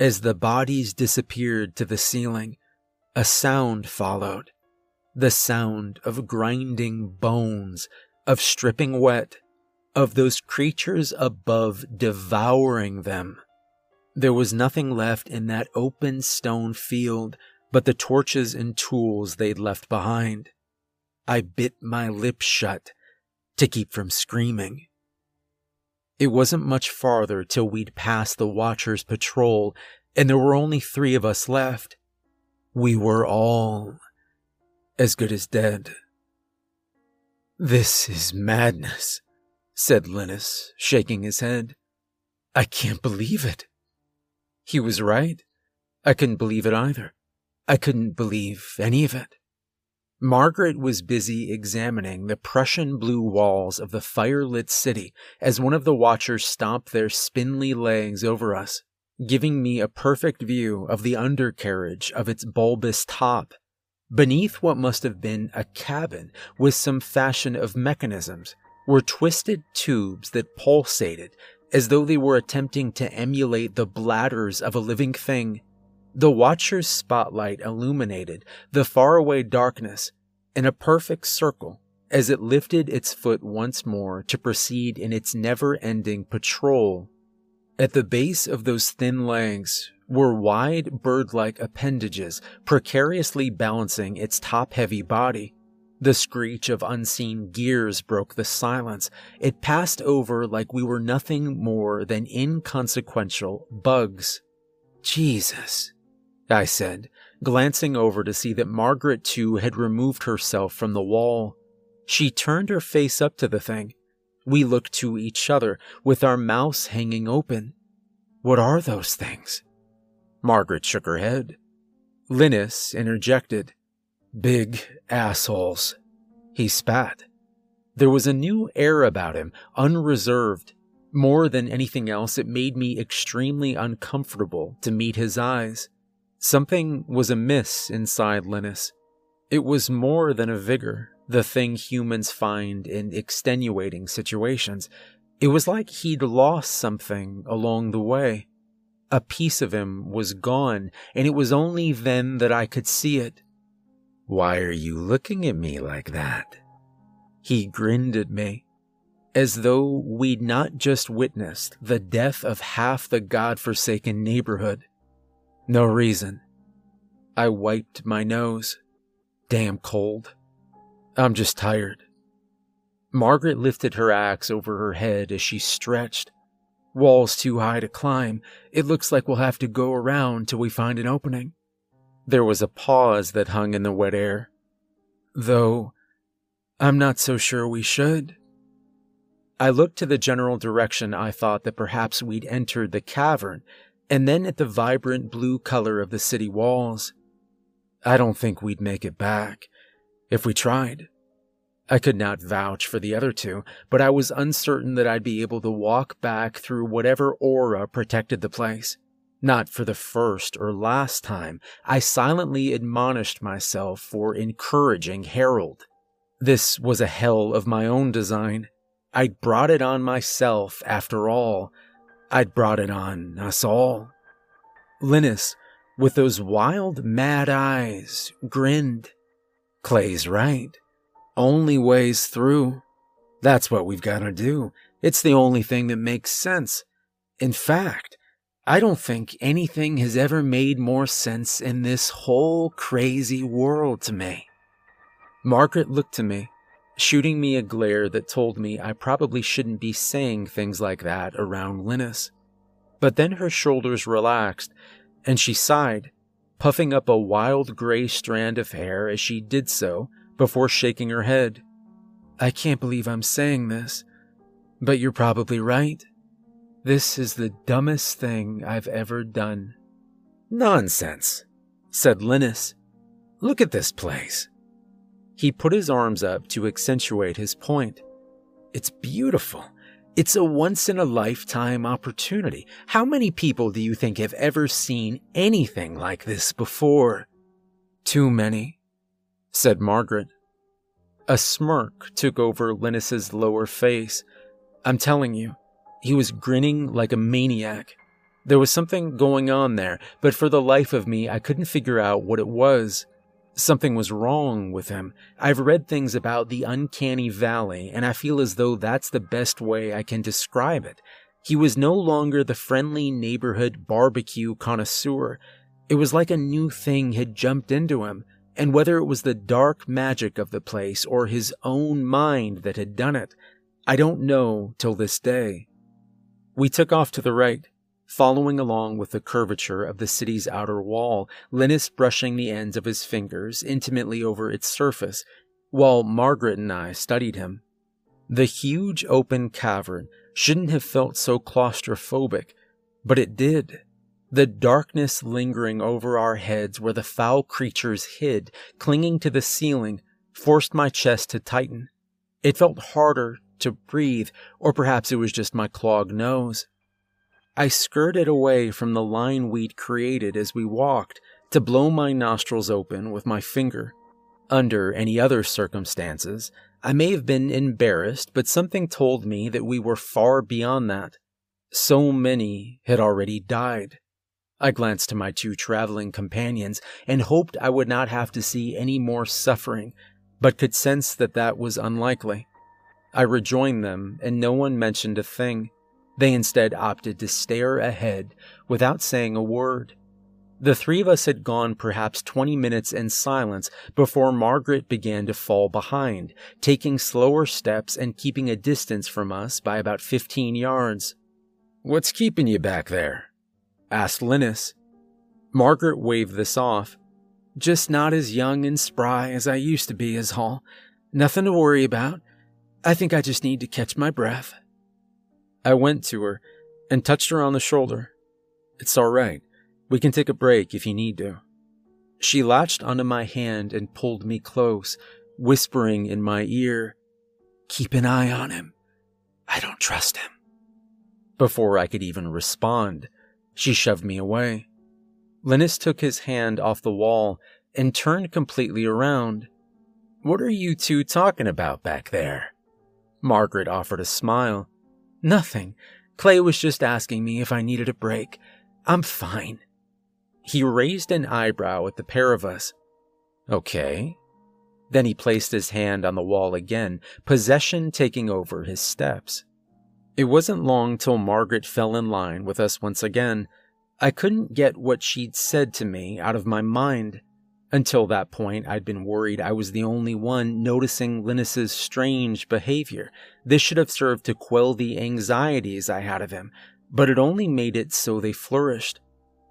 As the bodies disappeared to the ceiling, a sound followed the sound of grinding bones, of stripping wet, of those creatures above devouring them. There was nothing left in that open stone field but the torches and tools they'd left behind. I bit my lips shut to keep from screaming. It wasn't much farther till we'd passed the Watcher's patrol, and there were only three of us left. We were all as good as dead. This is madness, said Linus, shaking his head. I can't believe it. He was right. I couldn't believe it either. I couldn't believe any of it. Margaret was busy examining the Prussian blue walls of the firelit city as one of the watchers stomped their spindly legs over us, giving me a perfect view of the undercarriage of its bulbous top Beneath what must have been a cabin with some fashion of mechanisms were twisted tubes that pulsated as though they were attempting to emulate the bladders of a living thing. The watcher's spotlight illuminated the faraway darkness in a perfect circle as it lifted its foot once more to proceed in its never ending patrol. At the base of those thin legs were wide bird-like appendages precariously balancing its top-heavy body. The screech of unseen gears broke the silence. It passed over like we were nothing more than inconsequential bugs. Jesus, I said, glancing over to see that Margaret too had removed herself from the wall. She turned her face up to the thing. We looked to each other with our mouths hanging open. What are those things? Margaret shook her head. Linus interjected. Big assholes. He spat. There was a new air about him, unreserved. More than anything else, it made me extremely uncomfortable to meet his eyes. Something was amiss inside Linus. It was more than a vigor, the thing humans find in extenuating situations. It was like he'd lost something along the way. A piece of him was gone, and it was only then that I could see it. Why are you looking at me like that? He grinned at me, as though we'd not just witnessed the death of half the god-forsaken neighborhood. No reason. I wiped my nose. Damn cold. I'm just tired. Margaret lifted her axe over her head as she stretched, Wall's too high to climb. It looks like we'll have to go around till we find an opening. There was a pause that hung in the wet air. Though, I'm not so sure we should. I looked to the general direction I thought that perhaps we'd entered the cavern, and then at the vibrant blue color of the city walls. I don't think we'd make it back if we tried. I could not vouch for the other two, but I was uncertain that I'd be able to walk back through whatever aura protected the place. Not for the first or last time, I silently admonished myself for encouraging Harold. This was a hell of my own design. I'd brought it on myself, after all. I'd brought it on us all. Linus, with those wild, mad eyes, grinned. Clay's right. Only ways through. That's what we've got to do. It's the only thing that makes sense. In fact, I don't think anything has ever made more sense in this whole crazy world to me. Margaret looked to me, shooting me a glare that told me I probably shouldn't be saying things like that around Linus. But then her shoulders relaxed, and she sighed, puffing up a wild gray strand of hair as she did so before shaking her head. I can't believe I'm saying this, but you're probably right. This is the dumbest thing I've ever done. Nonsense, said Linus. Look at this place. He put his arms up to accentuate his point. It's beautiful. It's a once in a lifetime opportunity. How many people do you think have ever seen anything like this before? Too many, said Margaret. A smirk took over Linus's lower face. I'm telling you, he was grinning like a maniac. There was something going on there, but for the life of me, I couldn't figure out what it was. Something was wrong with him. I've read things about the uncanny valley, and I feel as though that's the best way I can describe it. He was no longer the friendly neighborhood barbecue connoisseur. It was like a new thing had jumped into him, and whether it was the dark magic of the place or his own mind that had done it, I don't know till this day. We took off to the right, following along with the curvature of the city's outer wall, Linus brushing the ends of his fingers intimately over its surface, while Margaret and I studied him. The huge open cavern shouldn't have felt so claustrophobic, but it did. The darkness lingering over our heads where the foul creatures hid, clinging to the ceiling, forced my chest to tighten. It felt harder to breathe, or perhaps it was just my clogged nose. I skirted away from the line we'd created as we walked to blow my nostrils open with my finger. Under any other circumstances, I may have been embarrassed, but something told me that we were far beyond that. So many had already died. I glanced to my two traveling companions and hoped I would not have to see any more suffering, but could sense that that was unlikely. I rejoined them, and no one mentioned a thing. They instead opted to stare ahead without saying a word. The three of us had gone perhaps 20 minutes in silence before Margaret began to fall behind, taking slower steps and keeping a distance from us by about 15 yards. What's keeping you back there? asked Linus. Margaret waved this off. Just not as young and spry as I used to be, is all. Nothing to worry about. I think I just need to catch my breath. I went to her and touched her on the shoulder. It's all right. We can take a break if you need to. She latched onto my hand and pulled me close, whispering in my ear, Keep an eye on him. I don't trust him. Before I could even respond, she shoved me away. Linus took his hand off the wall and turned completely around. What are you two talking about back there? Margaret offered a smile. Nothing. Clay was just asking me if I needed a break. I'm fine. He raised an eyebrow at the pair of us. Okay. Then he placed his hand on the wall again, possession taking over his steps. It wasn't long till Margaret fell in line with us once again. I couldn't get what she'd said to me out of my mind. Until that point, I'd been worried I was the only one noticing Linus's strange behavior. This should have served to quell the anxieties I had of him, but it only made it so they flourished.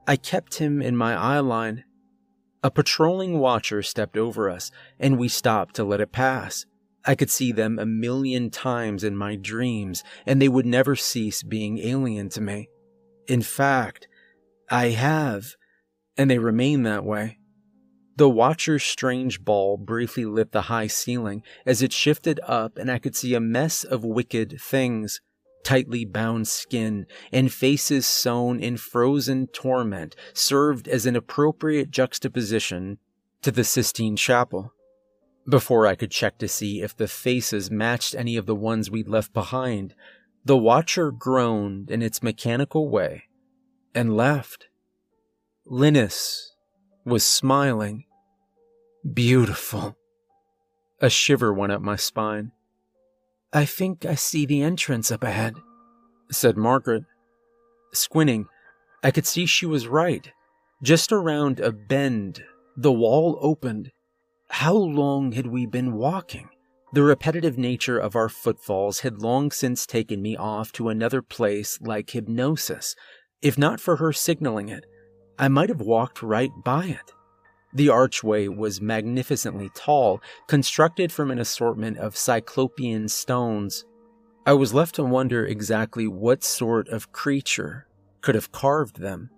I kept him in my eye line. A patrolling watcher stepped over us, and we stopped to let it pass. I could see them a million times in my dreams, and they would never cease being alien to me. In fact, I have, and they remain that way. The Watcher's strange ball briefly lit the high ceiling as it shifted up, and I could see a mess of wicked things tightly bound skin and faces sewn in frozen torment served as an appropriate juxtaposition to the Sistine Chapel. Before I could check to see if the faces matched any of the ones we'd left behind, the Watcher groaned in its mechanical way and left. Linus was smiling. Beautiful. A shiver went up my spine. I think I see the entrance up ahead, said Margaret. Squinting, I could see she was right. Just around a bend, the wall opened. How long had we been walking? The repetitive nature of our footfalls had long since taken me off to another place like hypnosis. If not for her signaling it, I might have walked right by it. The archway was magnificently tall, constructed from an assortment of cyclopean stones. I was left to wonder exactly what sort of creature could have carved them.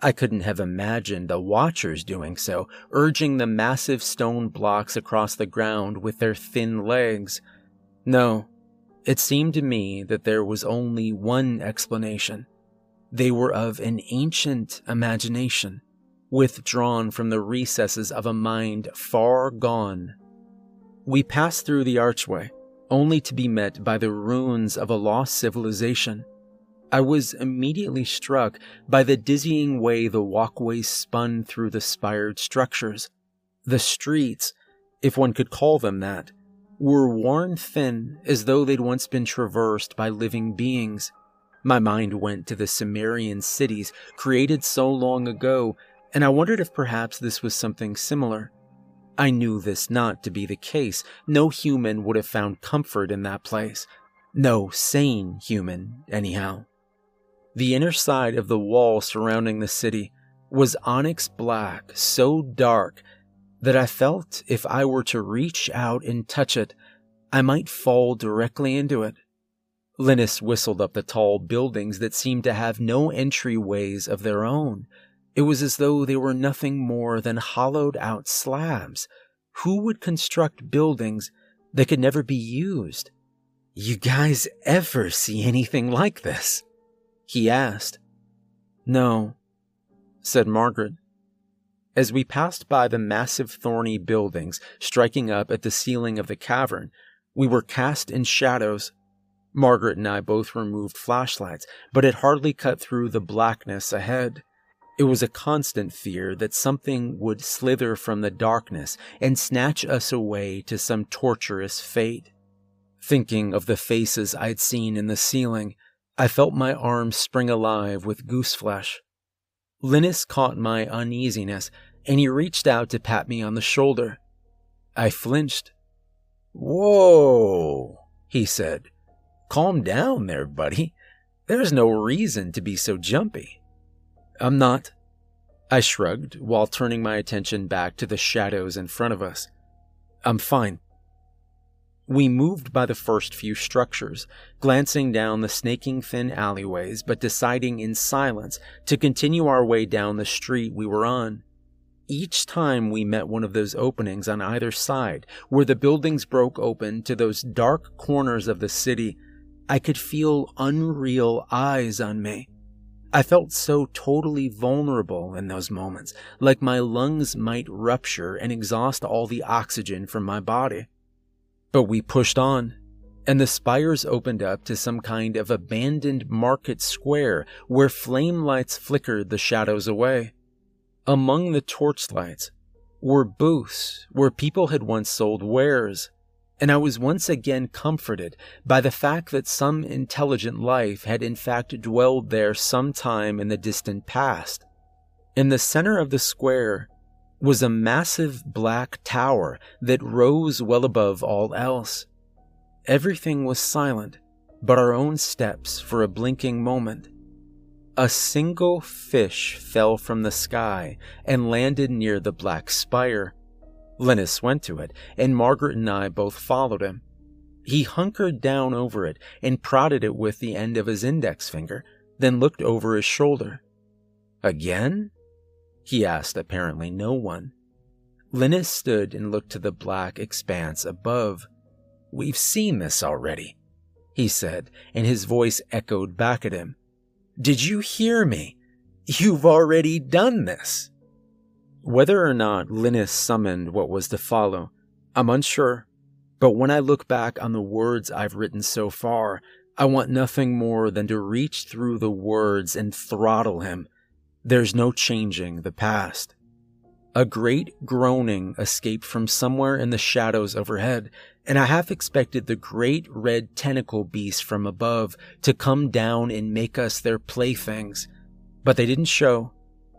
I couldn't have imagined the Watchers doing so, urging the massive stone blocks across the ground with their thin legs. No, it seemed to me that there was only one explanation. They were of an ancient imagination withdrawn from the recesses of a mind far gone. We passed through the archway, only to be met by the ruins of a lost civilization. I was immediately struck by the dizzying way the walkways spun through the spired structures. The streets, if one could call them that, were worn thin as though they'd once been traversed by living beings. My mind went to the Sumerian cities created so long ago and I wondered if perhaps this was something similar. I knew this not to be the case. No human would have found comfort in that place. No sane human, anyhow. The inner side of the wall surrounding the city was onyx black, so dark that I felt if I were to reach out and touch it, I might fall directly into it. Linus whistled up the tall buildings that seemed to have no entryways of their own. It was as though they were nothing more than hollowed out slabs. Who would construct buildings that could never be used? You guys ever see anything like this? He asked. No, said Margaret. As we passed by the massive thorny buildings striking up at the ceiling of the cavern, we were cast in shadows. Margaret and I both removed flashlights, but it hardly cut through the blackness ahead. It was a constant fear that something would slither from the darkness and snatch us away to some torturous fate. Thinking of the faces I'd seen in the ceiling, I felt my arms spring alive with gooseflesh. Linus caught my uneasiness and he reached out to pat me on the shoulder. I flinched. Whoa, he said. Calm down there, buddy. There's no reason to be so jumpy. I'm not. I shrugged while turning my attention back to the shadows in front of us. I'm fine. We moved by the first few structures, glancing down the snaking thin alleyways, but deciding in silence to continue our way down the street we were on. Each time we met one of those openings on either side, where the buildings broke open to those dark corners of the city, I could feel unreal eyes on me. I felt so totally vulnerable in those moments, like my lungs might rupture and exhaust all the oxygen from my body. But we pushed on, and the spires opened up to some kind of abandoned market square where flame lights flickered the shadows away. Among the torchlights were booths where people had once sold wares and I was once again comforted by the fact that some intelligent life had in fact dwelled there some time in the distant past. In the center of the square was a massive black tower that rose well above all else. Everything was silent but our own steps for a blinking moment. A single fish fell from the sky and landed near the black spire. Linus went to it, and Margaret and I both followed him. He hunkered down over it and prodded it with the end of his index finger, then looked over his shoulder. Again? He asked apparently no one. Linus stood and looked to the black expanse above. We've seen this already, he said, and his voice echoed back at him. Did you hear me? You've already done this. Whether or not Linus summoned what was to follow, I'm unsure. But when I look back on the words I've written so far, I want nothing more than to reach through the words and throttle him. There's no changing the past. A great groaning escaped from somewhere in the shadows overhead, and I half expected the great red tentacle beast from above to come down and make us their playthings. But they didn't show.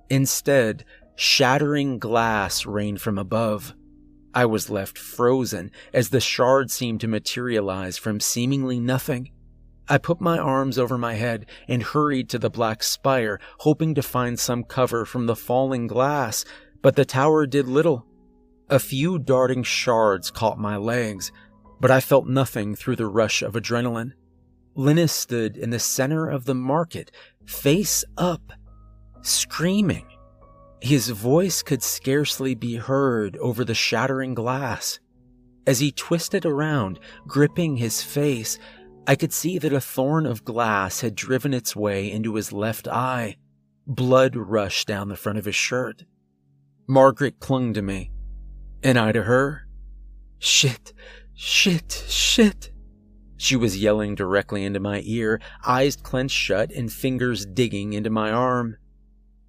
Instead, Shattering glass rained from above. I was left frozen as the shard seemed to materialize from seemingly nothing. I put my arms over my head and hurried to the black spire, hoping to find some cover from the falling glass, but the tower did little. A few darting shards caught my legs, but I felt nothing through the rush of adrenaline. Linus stood in the center of the market, face up, screaming. His voice could scarcely be heard over the shattering glass. As he twisted around, gripping his face, I could see that a thorn of glass had driven its way into his left eye. Blood rushed down the front of his shirt. Margaret clung to me, and I to her. Shit, shit, shit. She was yelling directly into my ear, eyes clenched shut and fingers digging into my arm.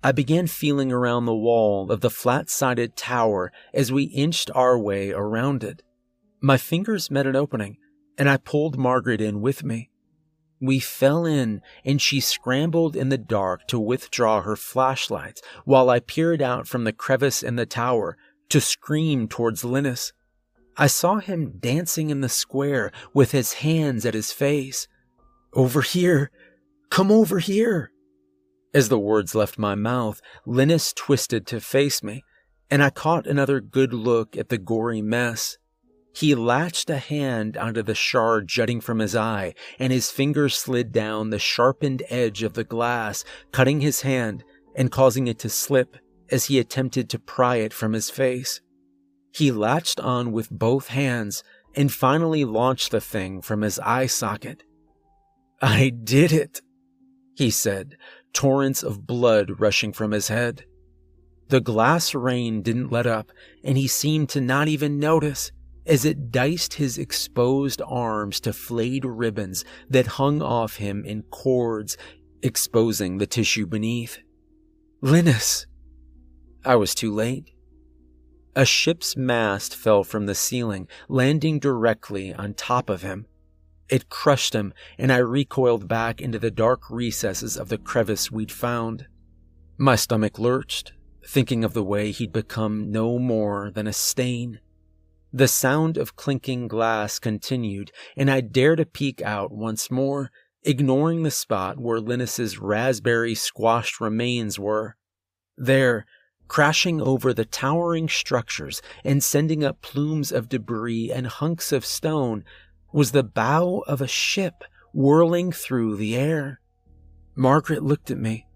I began feeling around the wall of the flat sided tower as we inched our way around it. My fingers met an opening, and I pulled Margaret in with me. We fell in, and she scrambled in the dark to withdraw her flashlights while I peered out from the crevice in the tower to scream towards Linus. I saw him dancing in the square with his hands at his face. Over here! Come over here! As the words left my mouth, Linus twisted to face me, and I caught another good look at the gory mess. He latched a hand onto the shard jutting from his eye, and his fingers slid down the sharpened edge of the glass, cutting his hand and causing it to slip as he attempted to pry it from his face. He latched on with both hands and finally launched the thing from his eye socket. I did it, he said, torrents of blood rushing from his head. The glass rain didn't let up, and he seemed to not even notice as it diced his exposed arms to flayed ribbons that hung off him in cords, exposing the tissue beneath. Linus! I was too late. A ship's mast fell from the ceiling, landing directly on top of him. It crushed him, and I recoiled back into the dark recesses of the crevice we'd found. My stomach lurched, thinking of the way he'd become no more than a stain. The sound of clinking glass continued, and I dared to peek out once more, ignoring the spot where Linus's raspberry squashed remains were. There, crashing over the towering structures and sending up plumes of debris and hunks of stone, was the bow of a ship whirling through the air. Margaret looked at me,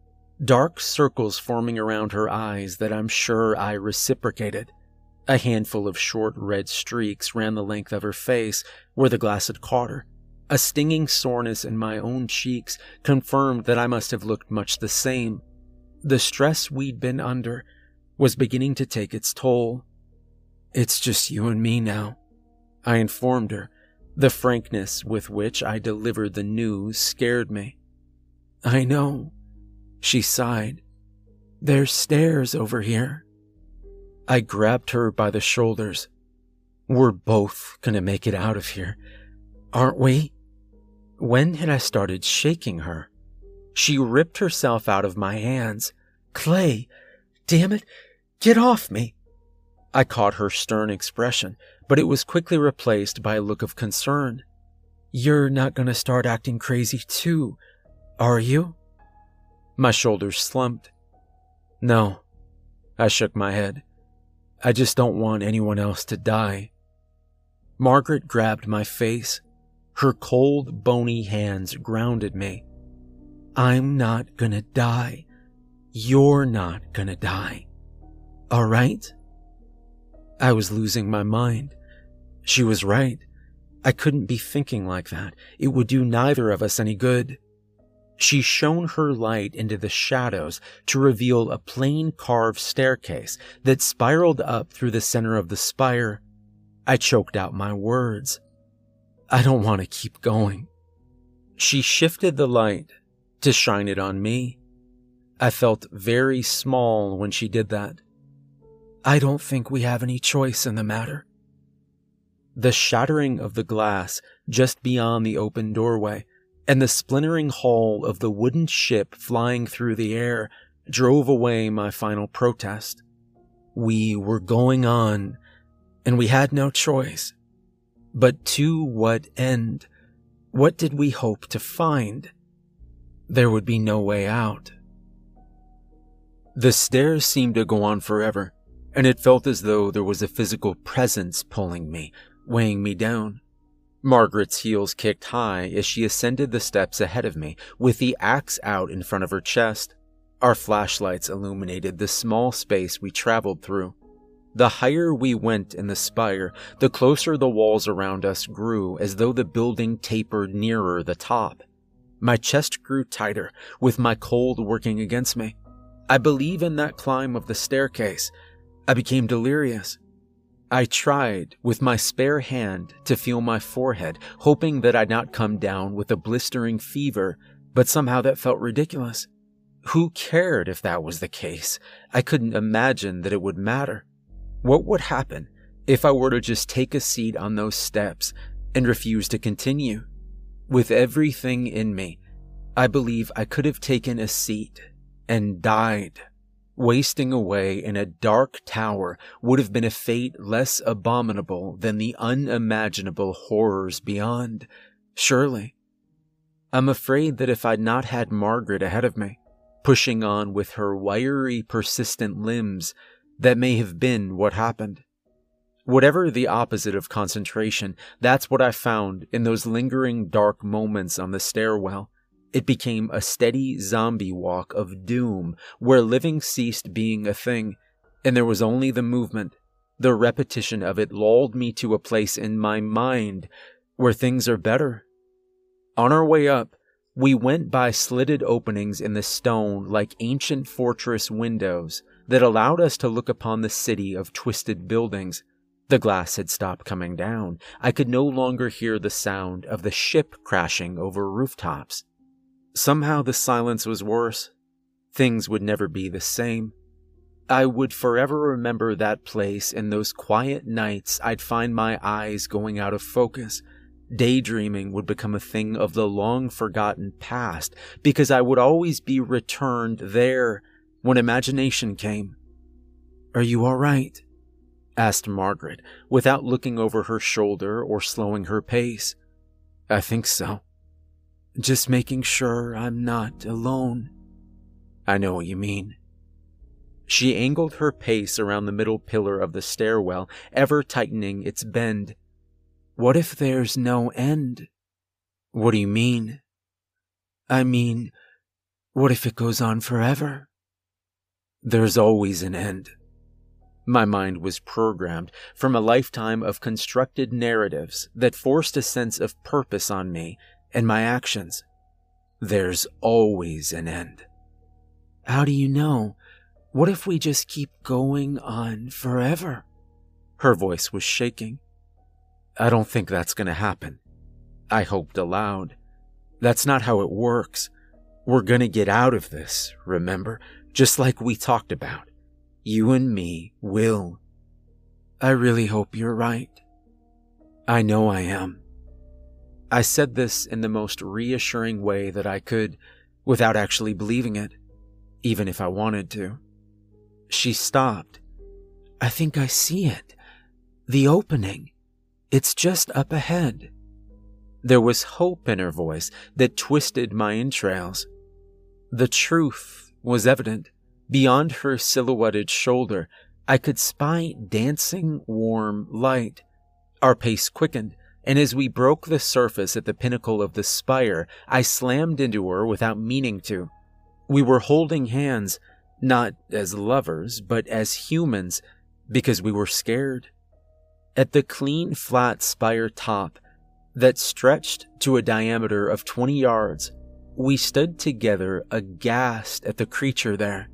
dark circles forming around her eyes that I'm sure I reciprocated. A handful of short red streaks ran the length of her face where the glass had caught her. A stinging soreness in my own cheeks confirmed that I must have looked much the same. The stress we'd been under was beginning to take its toll. It's just you and me now, I informed her, the frankness with which I delivered the news scared me. I know, she sighed. There's stairs over here. I grabbed her by the shoulders. We're both gonna make it out of here, aren't we? When had I started shaking her? She ripped herself out of my hands. Clay, damn it, get off me. I caught her stern expression, but it was quickly replaced by a look of concern. You're not to start acting crazy too, are you? My shoulders slumped. No, I shook my head. I just don't want anyone else to die. Margaret grabbed my face. Her cold, bony hands grounded me. I'm not gonna die. You're not gonna die. All right? I was losing my mind. She was right. I couldn't be thinking like that. It would do neither of us any good. She shone her light into the shadows to reveal a plain carved staircase that spiraled up through the center of the spire. I choked out my words. I don't want to keep going. She shifted the light to shine it on me. I felt very small when she did that. I don't think we have any choice in the matter. The shattering of the glass just beyond the open doorway and the splintering hull of the wooden ship flying through the air drove away my final protest. We were going on, and we had no choice. But to what end? What did we hope to find? There would be no way out. The stairs seemed to go on forever, and it felt as though there was a physical presence pulling me, weighing me down. Margaret's heels kicked high as she ascended the steps ahead of me, with the axe out in front of her chest. Our flashlights illuminated the small space we traveled through. The higher we went in the spire, the closer the walls around us grew as though the building tapered nearer the top. My chest grew tighter, with my cold working against me. I believe in that climb of the staircase. I became delirious. I tried with my spare hand to feel my forehead, hoping that I'd not come down with a blistering fever, but somehow that felt ridiculous. Who cared if that was the case? I couldn't imagine that it would matter. What would happen if I were to just take a seat on those steps and refuse to continue? With everything in me, I believe I could have taken a seat and died. Wasting away in a dark tower would have been a fate less abominable than the unimaginable horrors beyond. Surely. I'm afraid that if I'd not had Margaret ahead of me, pushing on with her wiry, persistent limbs, that may have been what happened. Whatever the opposite of concentration, that's what I found in those lingering dark moments on the stairwell it became a steady zombie walk of doom where living ceased being a thing, and there was only the movement. The repetition of it lulled me to a place in my mind where things are better. On our way up, we went by slitted openings in the stone like ancient fortress windows that allowed us to look upon the city of twisted buildings. The glass had stopped coming down. I could no longer hear the sound of the ship crashing over rooftops. Somehow the silence was worse. Things would never be the same. I would forever remember that place and those quiet nights I'd find my eyes going out of focus. Daydreaming would become a thing of the long forgotten past because I would always be returned there when imagination came. Are you all right? asked Margaret without looking over her shoulder or slowing her pace. I think so. Just making sure I'm not alone. I know what you mean. She angled her pace around the middle pillar of the stairwell, ever tightening its bend. What if there's no end? What do you mean? I mean, what if it goes on forever? There's always an end. My mind was programmed from a lifetime of constructed narratives that forced a sense of purpose on me and my actions. There's always an end. How do you know? What if we just keep going on forever? Her voice was shaking. I don't think that's going to happen. I hoped aloud. That's not how it works. We're going to get out of this, remember? Just like we talked about. You and me will. I really hope you're right. I know I am. I said this in the most reassuring way that I could, without actually believing it, even if I wanted to. She stopped. I think I see it. The opening. It's just up ahead. There was hope in her voice that twisted my entrails. The truth was evident. Beyond her silhouetted shoulder, I could spy dancing warm light. Our pace quickened, and as we broke the surface at the pinnacle of the spire, I slammed into her without meaning to. We were holding hands, not as lovers, but as humans, because we were scared. At the clean, flat spire top that stretched to a diameter of 20 yards, we stood together aghast at the creature there.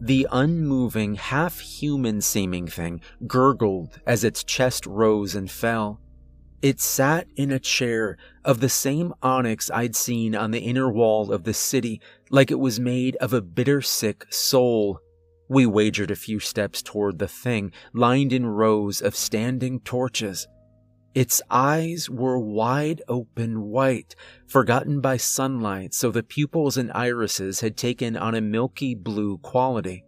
The unmoving, half human seeming thing gurgled as its chest rose and fell. It sat in a chair of the same onyx I'd seen on the inner wall of the city, like it was made of a bitter sick soul. We wagered a few steps toward the thing, lined in rows of standing torches. Its eyes were wide open white, forgotten by sunlight, so the pupils and irises had taken on a milky blue quality.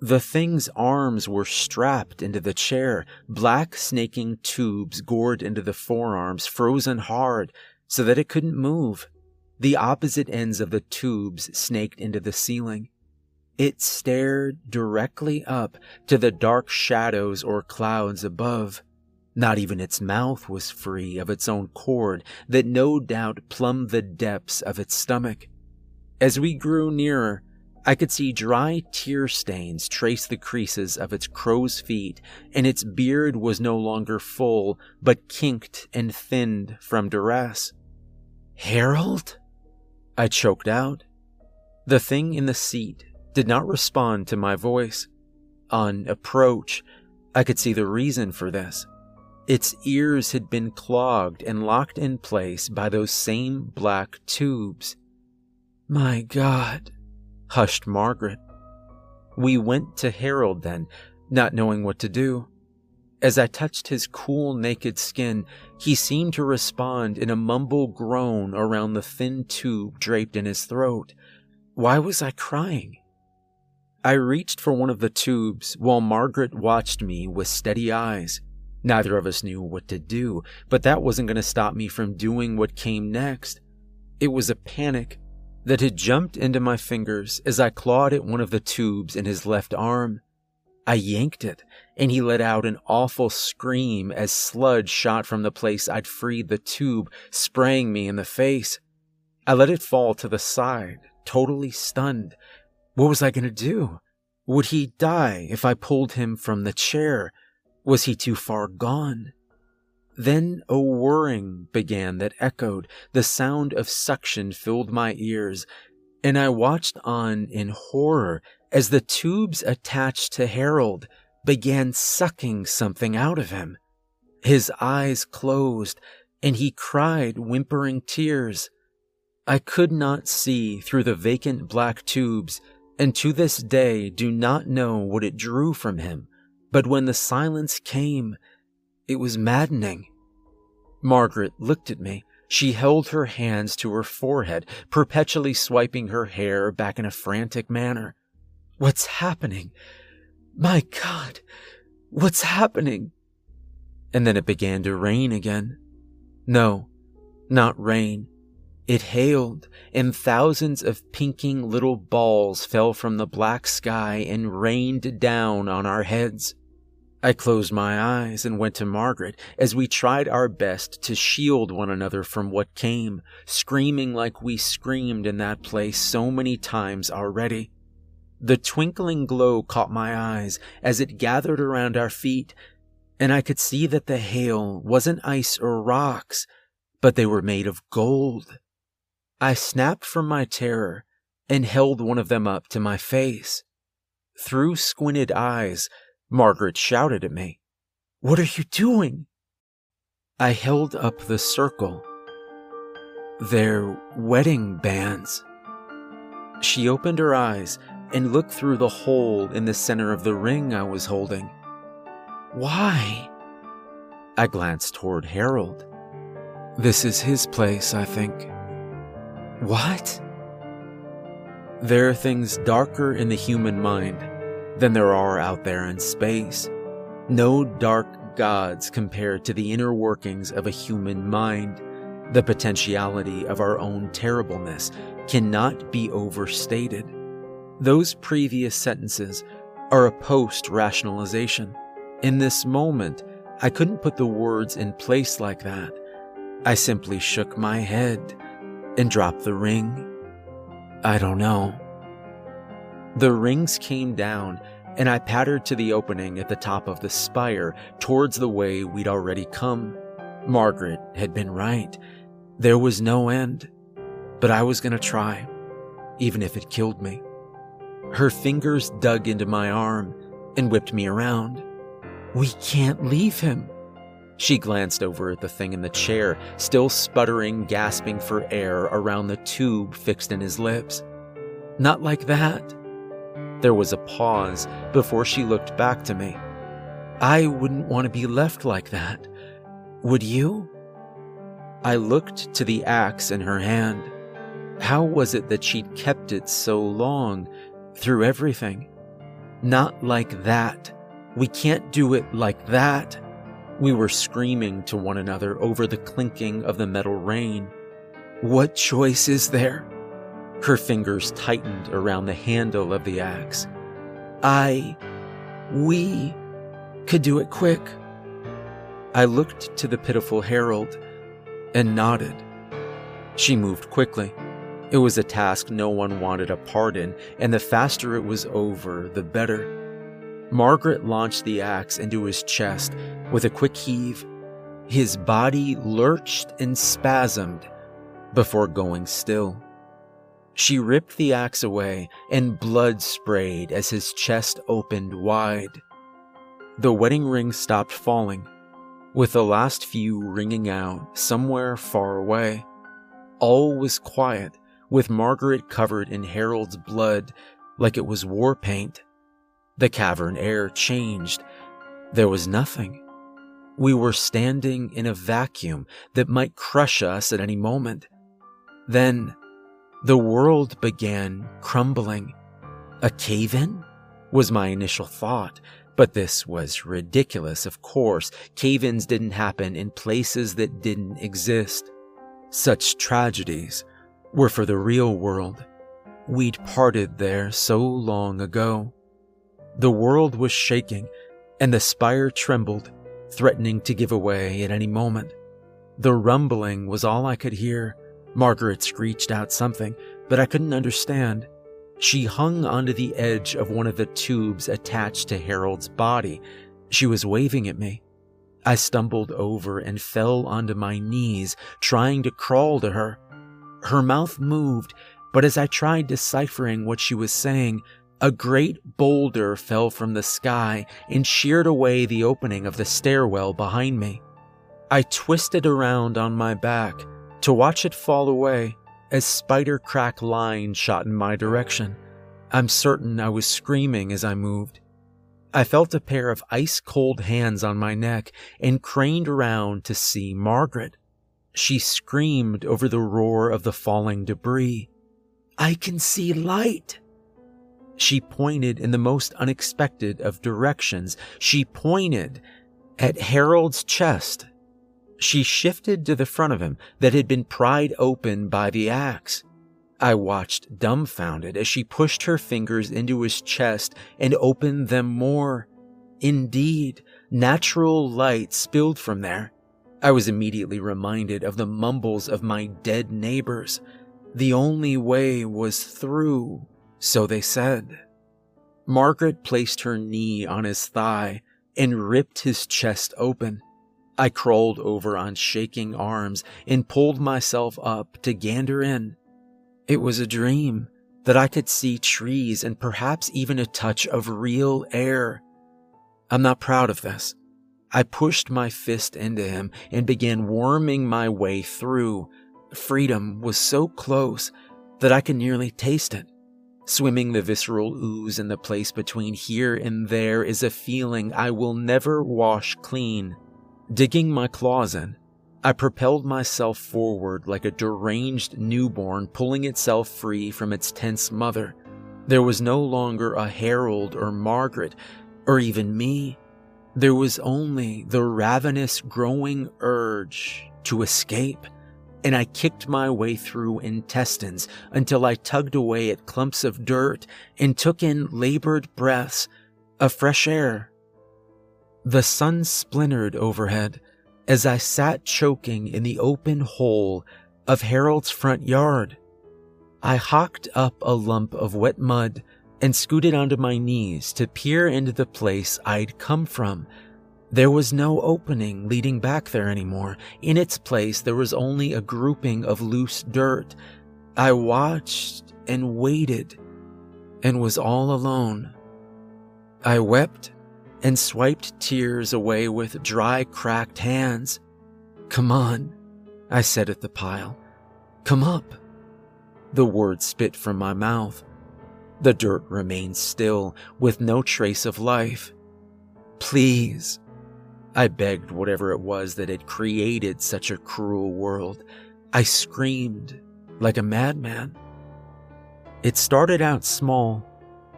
The thing's arms were strapped into the chair, black snaking tubes gored into the forearms, frozen hard so that it couldn't move. The opposite ends of the tubes snaked into the ceiling. It stared directly up to the dark shadows or clouds above. Not even its mouth was free of its own cord that no doubt plumbed the depths of its stomach. As we grew nearer, I could see dry tear stains trace the creases of its crow's feet, and its beard was no longer full, but kinked and thinned from duress. Harold? I choked out. The thing in the seat did not respond to my voice. On approach, I could see the reason for this. Its ears had been clogged and locked in place by those same black tubes. My God, hushed Margaret. We went to Harold then, not knowing what to do. As I touched his cool, naked skin, he seemed to respond in a mumble groan around the thin tube draped in his throat. Why was I crying? I reached for one of the tubes while Margaret watched me with steady eyes. Neither of us knew what to do, but that wasn't going to stop me from doing what came next. It was a panic that had jumped into my fingers as I clawed at one of the tubes in his left arm. I yanked it, and he let out an awful scream as sludge shot from the place I'd freed the tube, spraying me in the face. I let it fall to the side, totally stunned. What was I going to do? Would he die if I pulled him from the chair? Was he too far gone? Then a whirring began that echoed. The sound of suction filled my ears, and I watched on in horror as the tubes attached to Harold began sucking something out of him. His eyes closed, and he cried whimpering tears. I could not see through the vacant black tubes, and to this day do not know what it drew from him but when the silence came, it was maddening. Margaret looked at me. She held her hands to her forehead, perpetually swiping her hair back in a frantic manner. What's happening? My God, what's happening? And then it began to rain again. No, not rain. It hailed, and thousands of pinking little balls fell from the black sky and rained down on our heads. I closed my eyes and went to Margaret as we tried our best to shield one another from what came, screaming like we screamed in that place so many times already. The twinkling glow caught my eyes as it gathered around our feet, and I could see that the hail wasn't ice or rocks, but they were made of gold. I snapped from my terror and held one of them up to my face. Through squinted eyes, Margaret shouted at me. What are you doing? I held up the circle. They're wedding bands. She opened her eyes and looked through the hole in the center of the ring I was holding. Why? I glanced toward Harold. This is his place, I think. What? There are things darker in the human mind than there are out there in space. No dark gods compared to the inner workings of a human mind. The potentiality of our own terribleness cannot be overstated. Those previous sentences are a post rationalization. In this moment, I couldn't put the words in place like that. I simply shook my head and dropped the ring. I don't know. The rings came down, and I pattered to the opening at the top of the spire towards the way we'd already come. Margaret had been right. There was no end, but I was going to try, even if it killed me. Her fingers dug into my arm and whipped me around. We can't leave him. She glanced over at the thing in the chair, still sputtering, gasping for air around the tube fixed in his lips. Not like that. There was a pause before she looked back to me. I wouldn't want to be left like that. Would you? I looked to the axe in her hand. How was it that she'd kept it so long, through everything? Not like that. We can't do it like that. We were screaming to one another over the clinking of the metal rain. What choice is there? Her fingers tightened around the handle of the axe. I, we, could do it quick. I looked to the pitiful Harold and nodded. She moved quickly. It was a task no one wanted a part in, and the faster it was over, the better. Margaret launched the axe into his chest with a quick heave. His body lurched and spasmed before going still. She ripped the axe away, and blood sprayed as his chest opened wide. The wedding ring stopped falling, with the last few ringing out somewhere far away. All was quiet, with Margaret covered in Harold's blood like it was war paint. The cavern air changed. There was nothing. We were standing in a vacuum that might crush us at any moment. Then the world began crumbling. A cave in? Was my initial thought, but this was ridiculous, of course. Cave ins didn't happen in places that didn't exist. Such tragedies were for the real world. We'd parted there so long ago. The world was shaking, and the spire trembled, threatening to give away at any moment. The rumbling was all I could hear. Margaret screeched out something, but I couldn't understand. She hung onto the edge of one of the tubes attached to Harold's body. She was waving at me. I stumbled over and fell onto my knees, trying to crawl to her. Her mouth moved, but as I tried deciphering what she was saying, a great boulder fell from the sky and sheared away the opening of the stairwell behind me. I twisted around on my back to watch it fall away as spider crack lines shot in my direction. I'm certain I was screaming as I moved. I felt a pair of ice cold hands on my neck and craned around to see Margaret. She screamed over the roar of the falling debris. I can see light. She pointed in the most unexpected of directions. She pointed at Harold's chest she shifted to the front of him that had been pried open by the axe. I watched dumbfounded as she pushed her fingers into his chest and opened them more. Indeed, natural light spilled from there. I was immediately reminded of the mumbles of my dead neighbors. The only way was through, so they said. Margaret placed her knee on his thigh and ripped his chest open. I crawled over on shaking arms and pulled myself up to gander in. It was a dream that I could see trees and perhaps even a touch of real air. I'm not proud of this. I pushed my fist into him and began worming my way through. Freedom was so close that I could nearly taste it. Swimming the visceral ooze in the place between here and there is a feeling I will never wash clean. Digging my claws in, I propelled myself forward like a deranged newborn pulling itself free from its tense mother. There was no longer a Harold or Margaret, or even me. There was only the ravenous growing urge to escape, and I kicked my way through intestines until I tugged away at clumps of dirt and took in labored breaths of fresh air. The sun splintered overhead as I sat choking in the open hole of Harold's front yard. I hocked up a lump of wet mud and scooted onto my knees to peer into the place I'd come from. There was no opening leading back there anymore. In its place, there was only a grouping of loose dirt. I watched and waited and was all alone. I wept and swiped tears away with dry, cracked hands. Come on, I said at the pile. Come up. The words spit from my mouth. The dirt remained still, with no trace of life. Please. I begged whatever it was that had created such a cruel world. I screamed like a madman. It started out small,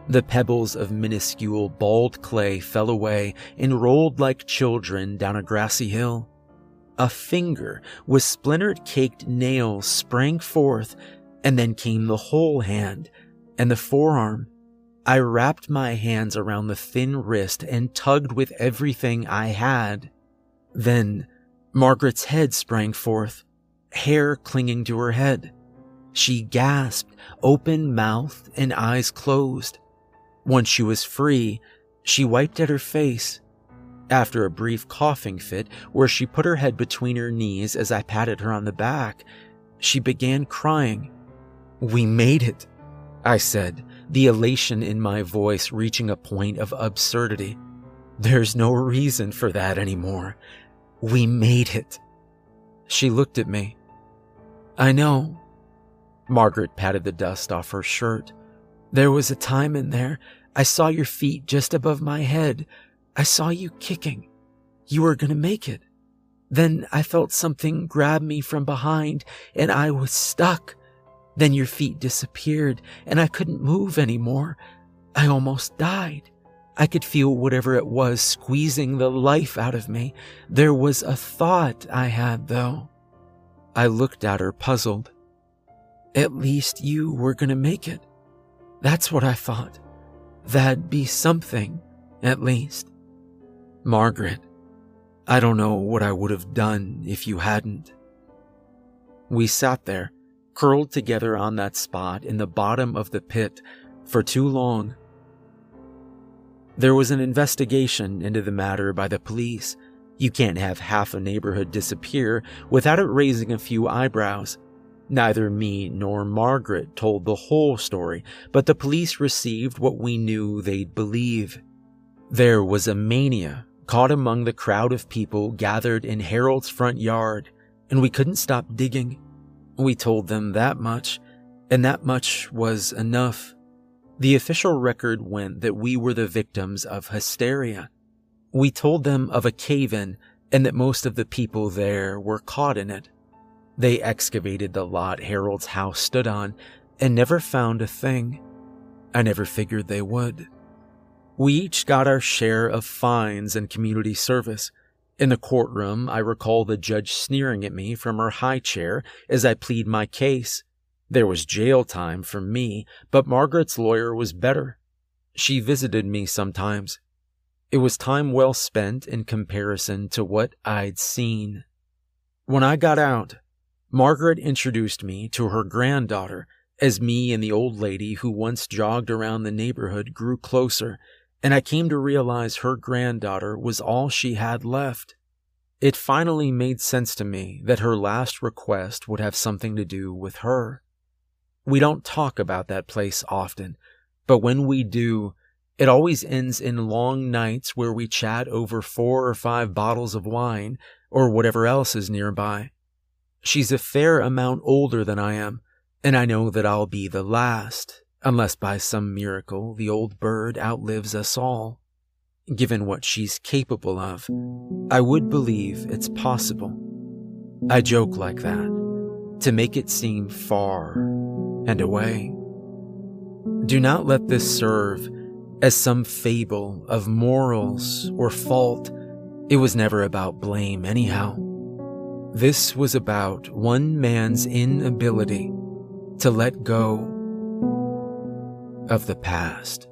the pebbles of minuscule, bald clay fell away and rolled like children down a grassy hill. A finger with splintered caked nails sprang forth, and then came the whole hand and the forearm. I wrapped my hands around the thin wrist and tugged with everything I had. Then Margaret's head sprang forth, hair clinging to her head. She gasped, open mouthed and eyes closed. Once she was free, she wiped at her face. After a brief coughing fit, where she put her head between her knees as I patted her on the back, she began crying. We made it, I said, the elation in my voice reaching a point of absurdity. There's no reason for that anymore. We made it. She looked at me. I know. Margaret patted the dust off her shirt. There was a time in there I saw your feet just above my head. I saw you kicking. You were going to make it. Then I felt something grab me from behind and I was stuck. Then your feet disappeared and I couldn't move anymore. I almost died. I could feel whatever it was squeezing the life out of me. There was a thought I had, though. I looked at her, puzzled. At least you were going to make it. That's what I thought. That'd be something, at least. Margaret, I don't know what I would have done if you hadn't. We sat there, curled together on that spot in the bottom of the pit for too long. There was an investigation into the matter by the police. You can't have half a neighborhood disappear without it raising a few eyebrows. Neither me nor Margaret told the whole story, but the police received what we knew they'd believe. There was a mania caught among the crowd of people gathered in Harold's front yard, and we couldn't stop digging. We told them that much, and that much was enough. The official record went that we were the victims of hysteria. We told them of a cave in and that most of the people there were caught in it. They excavated the lot Harold's house stood on and never found a thing. I never figured they would. We each got our share of fines and community service. In the courtroom, I recall the judge sneering at me from her high chair as I plead my case. There was jail time for me, but Margaret's lawyer was better. She visited me sometimes. It was time well spent in comparison to what I'd seen. When I got out, Margaret introduced me to her granddaughter as me and the old lady who once jogged around the neighborhood grew closer, and I came to realize her granddaughter was all she had left. It finally made sense to me that her last request would have something to do with her. We don't talk about that place often, but when we do, it always ends in long nights where we chat over four or five bottles of wine or whatever else is nearby. She's a fair amount older than I am, and I know that I'll be the last, unless by some miracle the old bird outlives us all. Given what she's capable of, I would believe it's possible. I joke like that, to make it seem far and away. Do not let this serve as some fable of morals or fault. It was never about blame, anyhow. This was about one man's inability to let go of the past.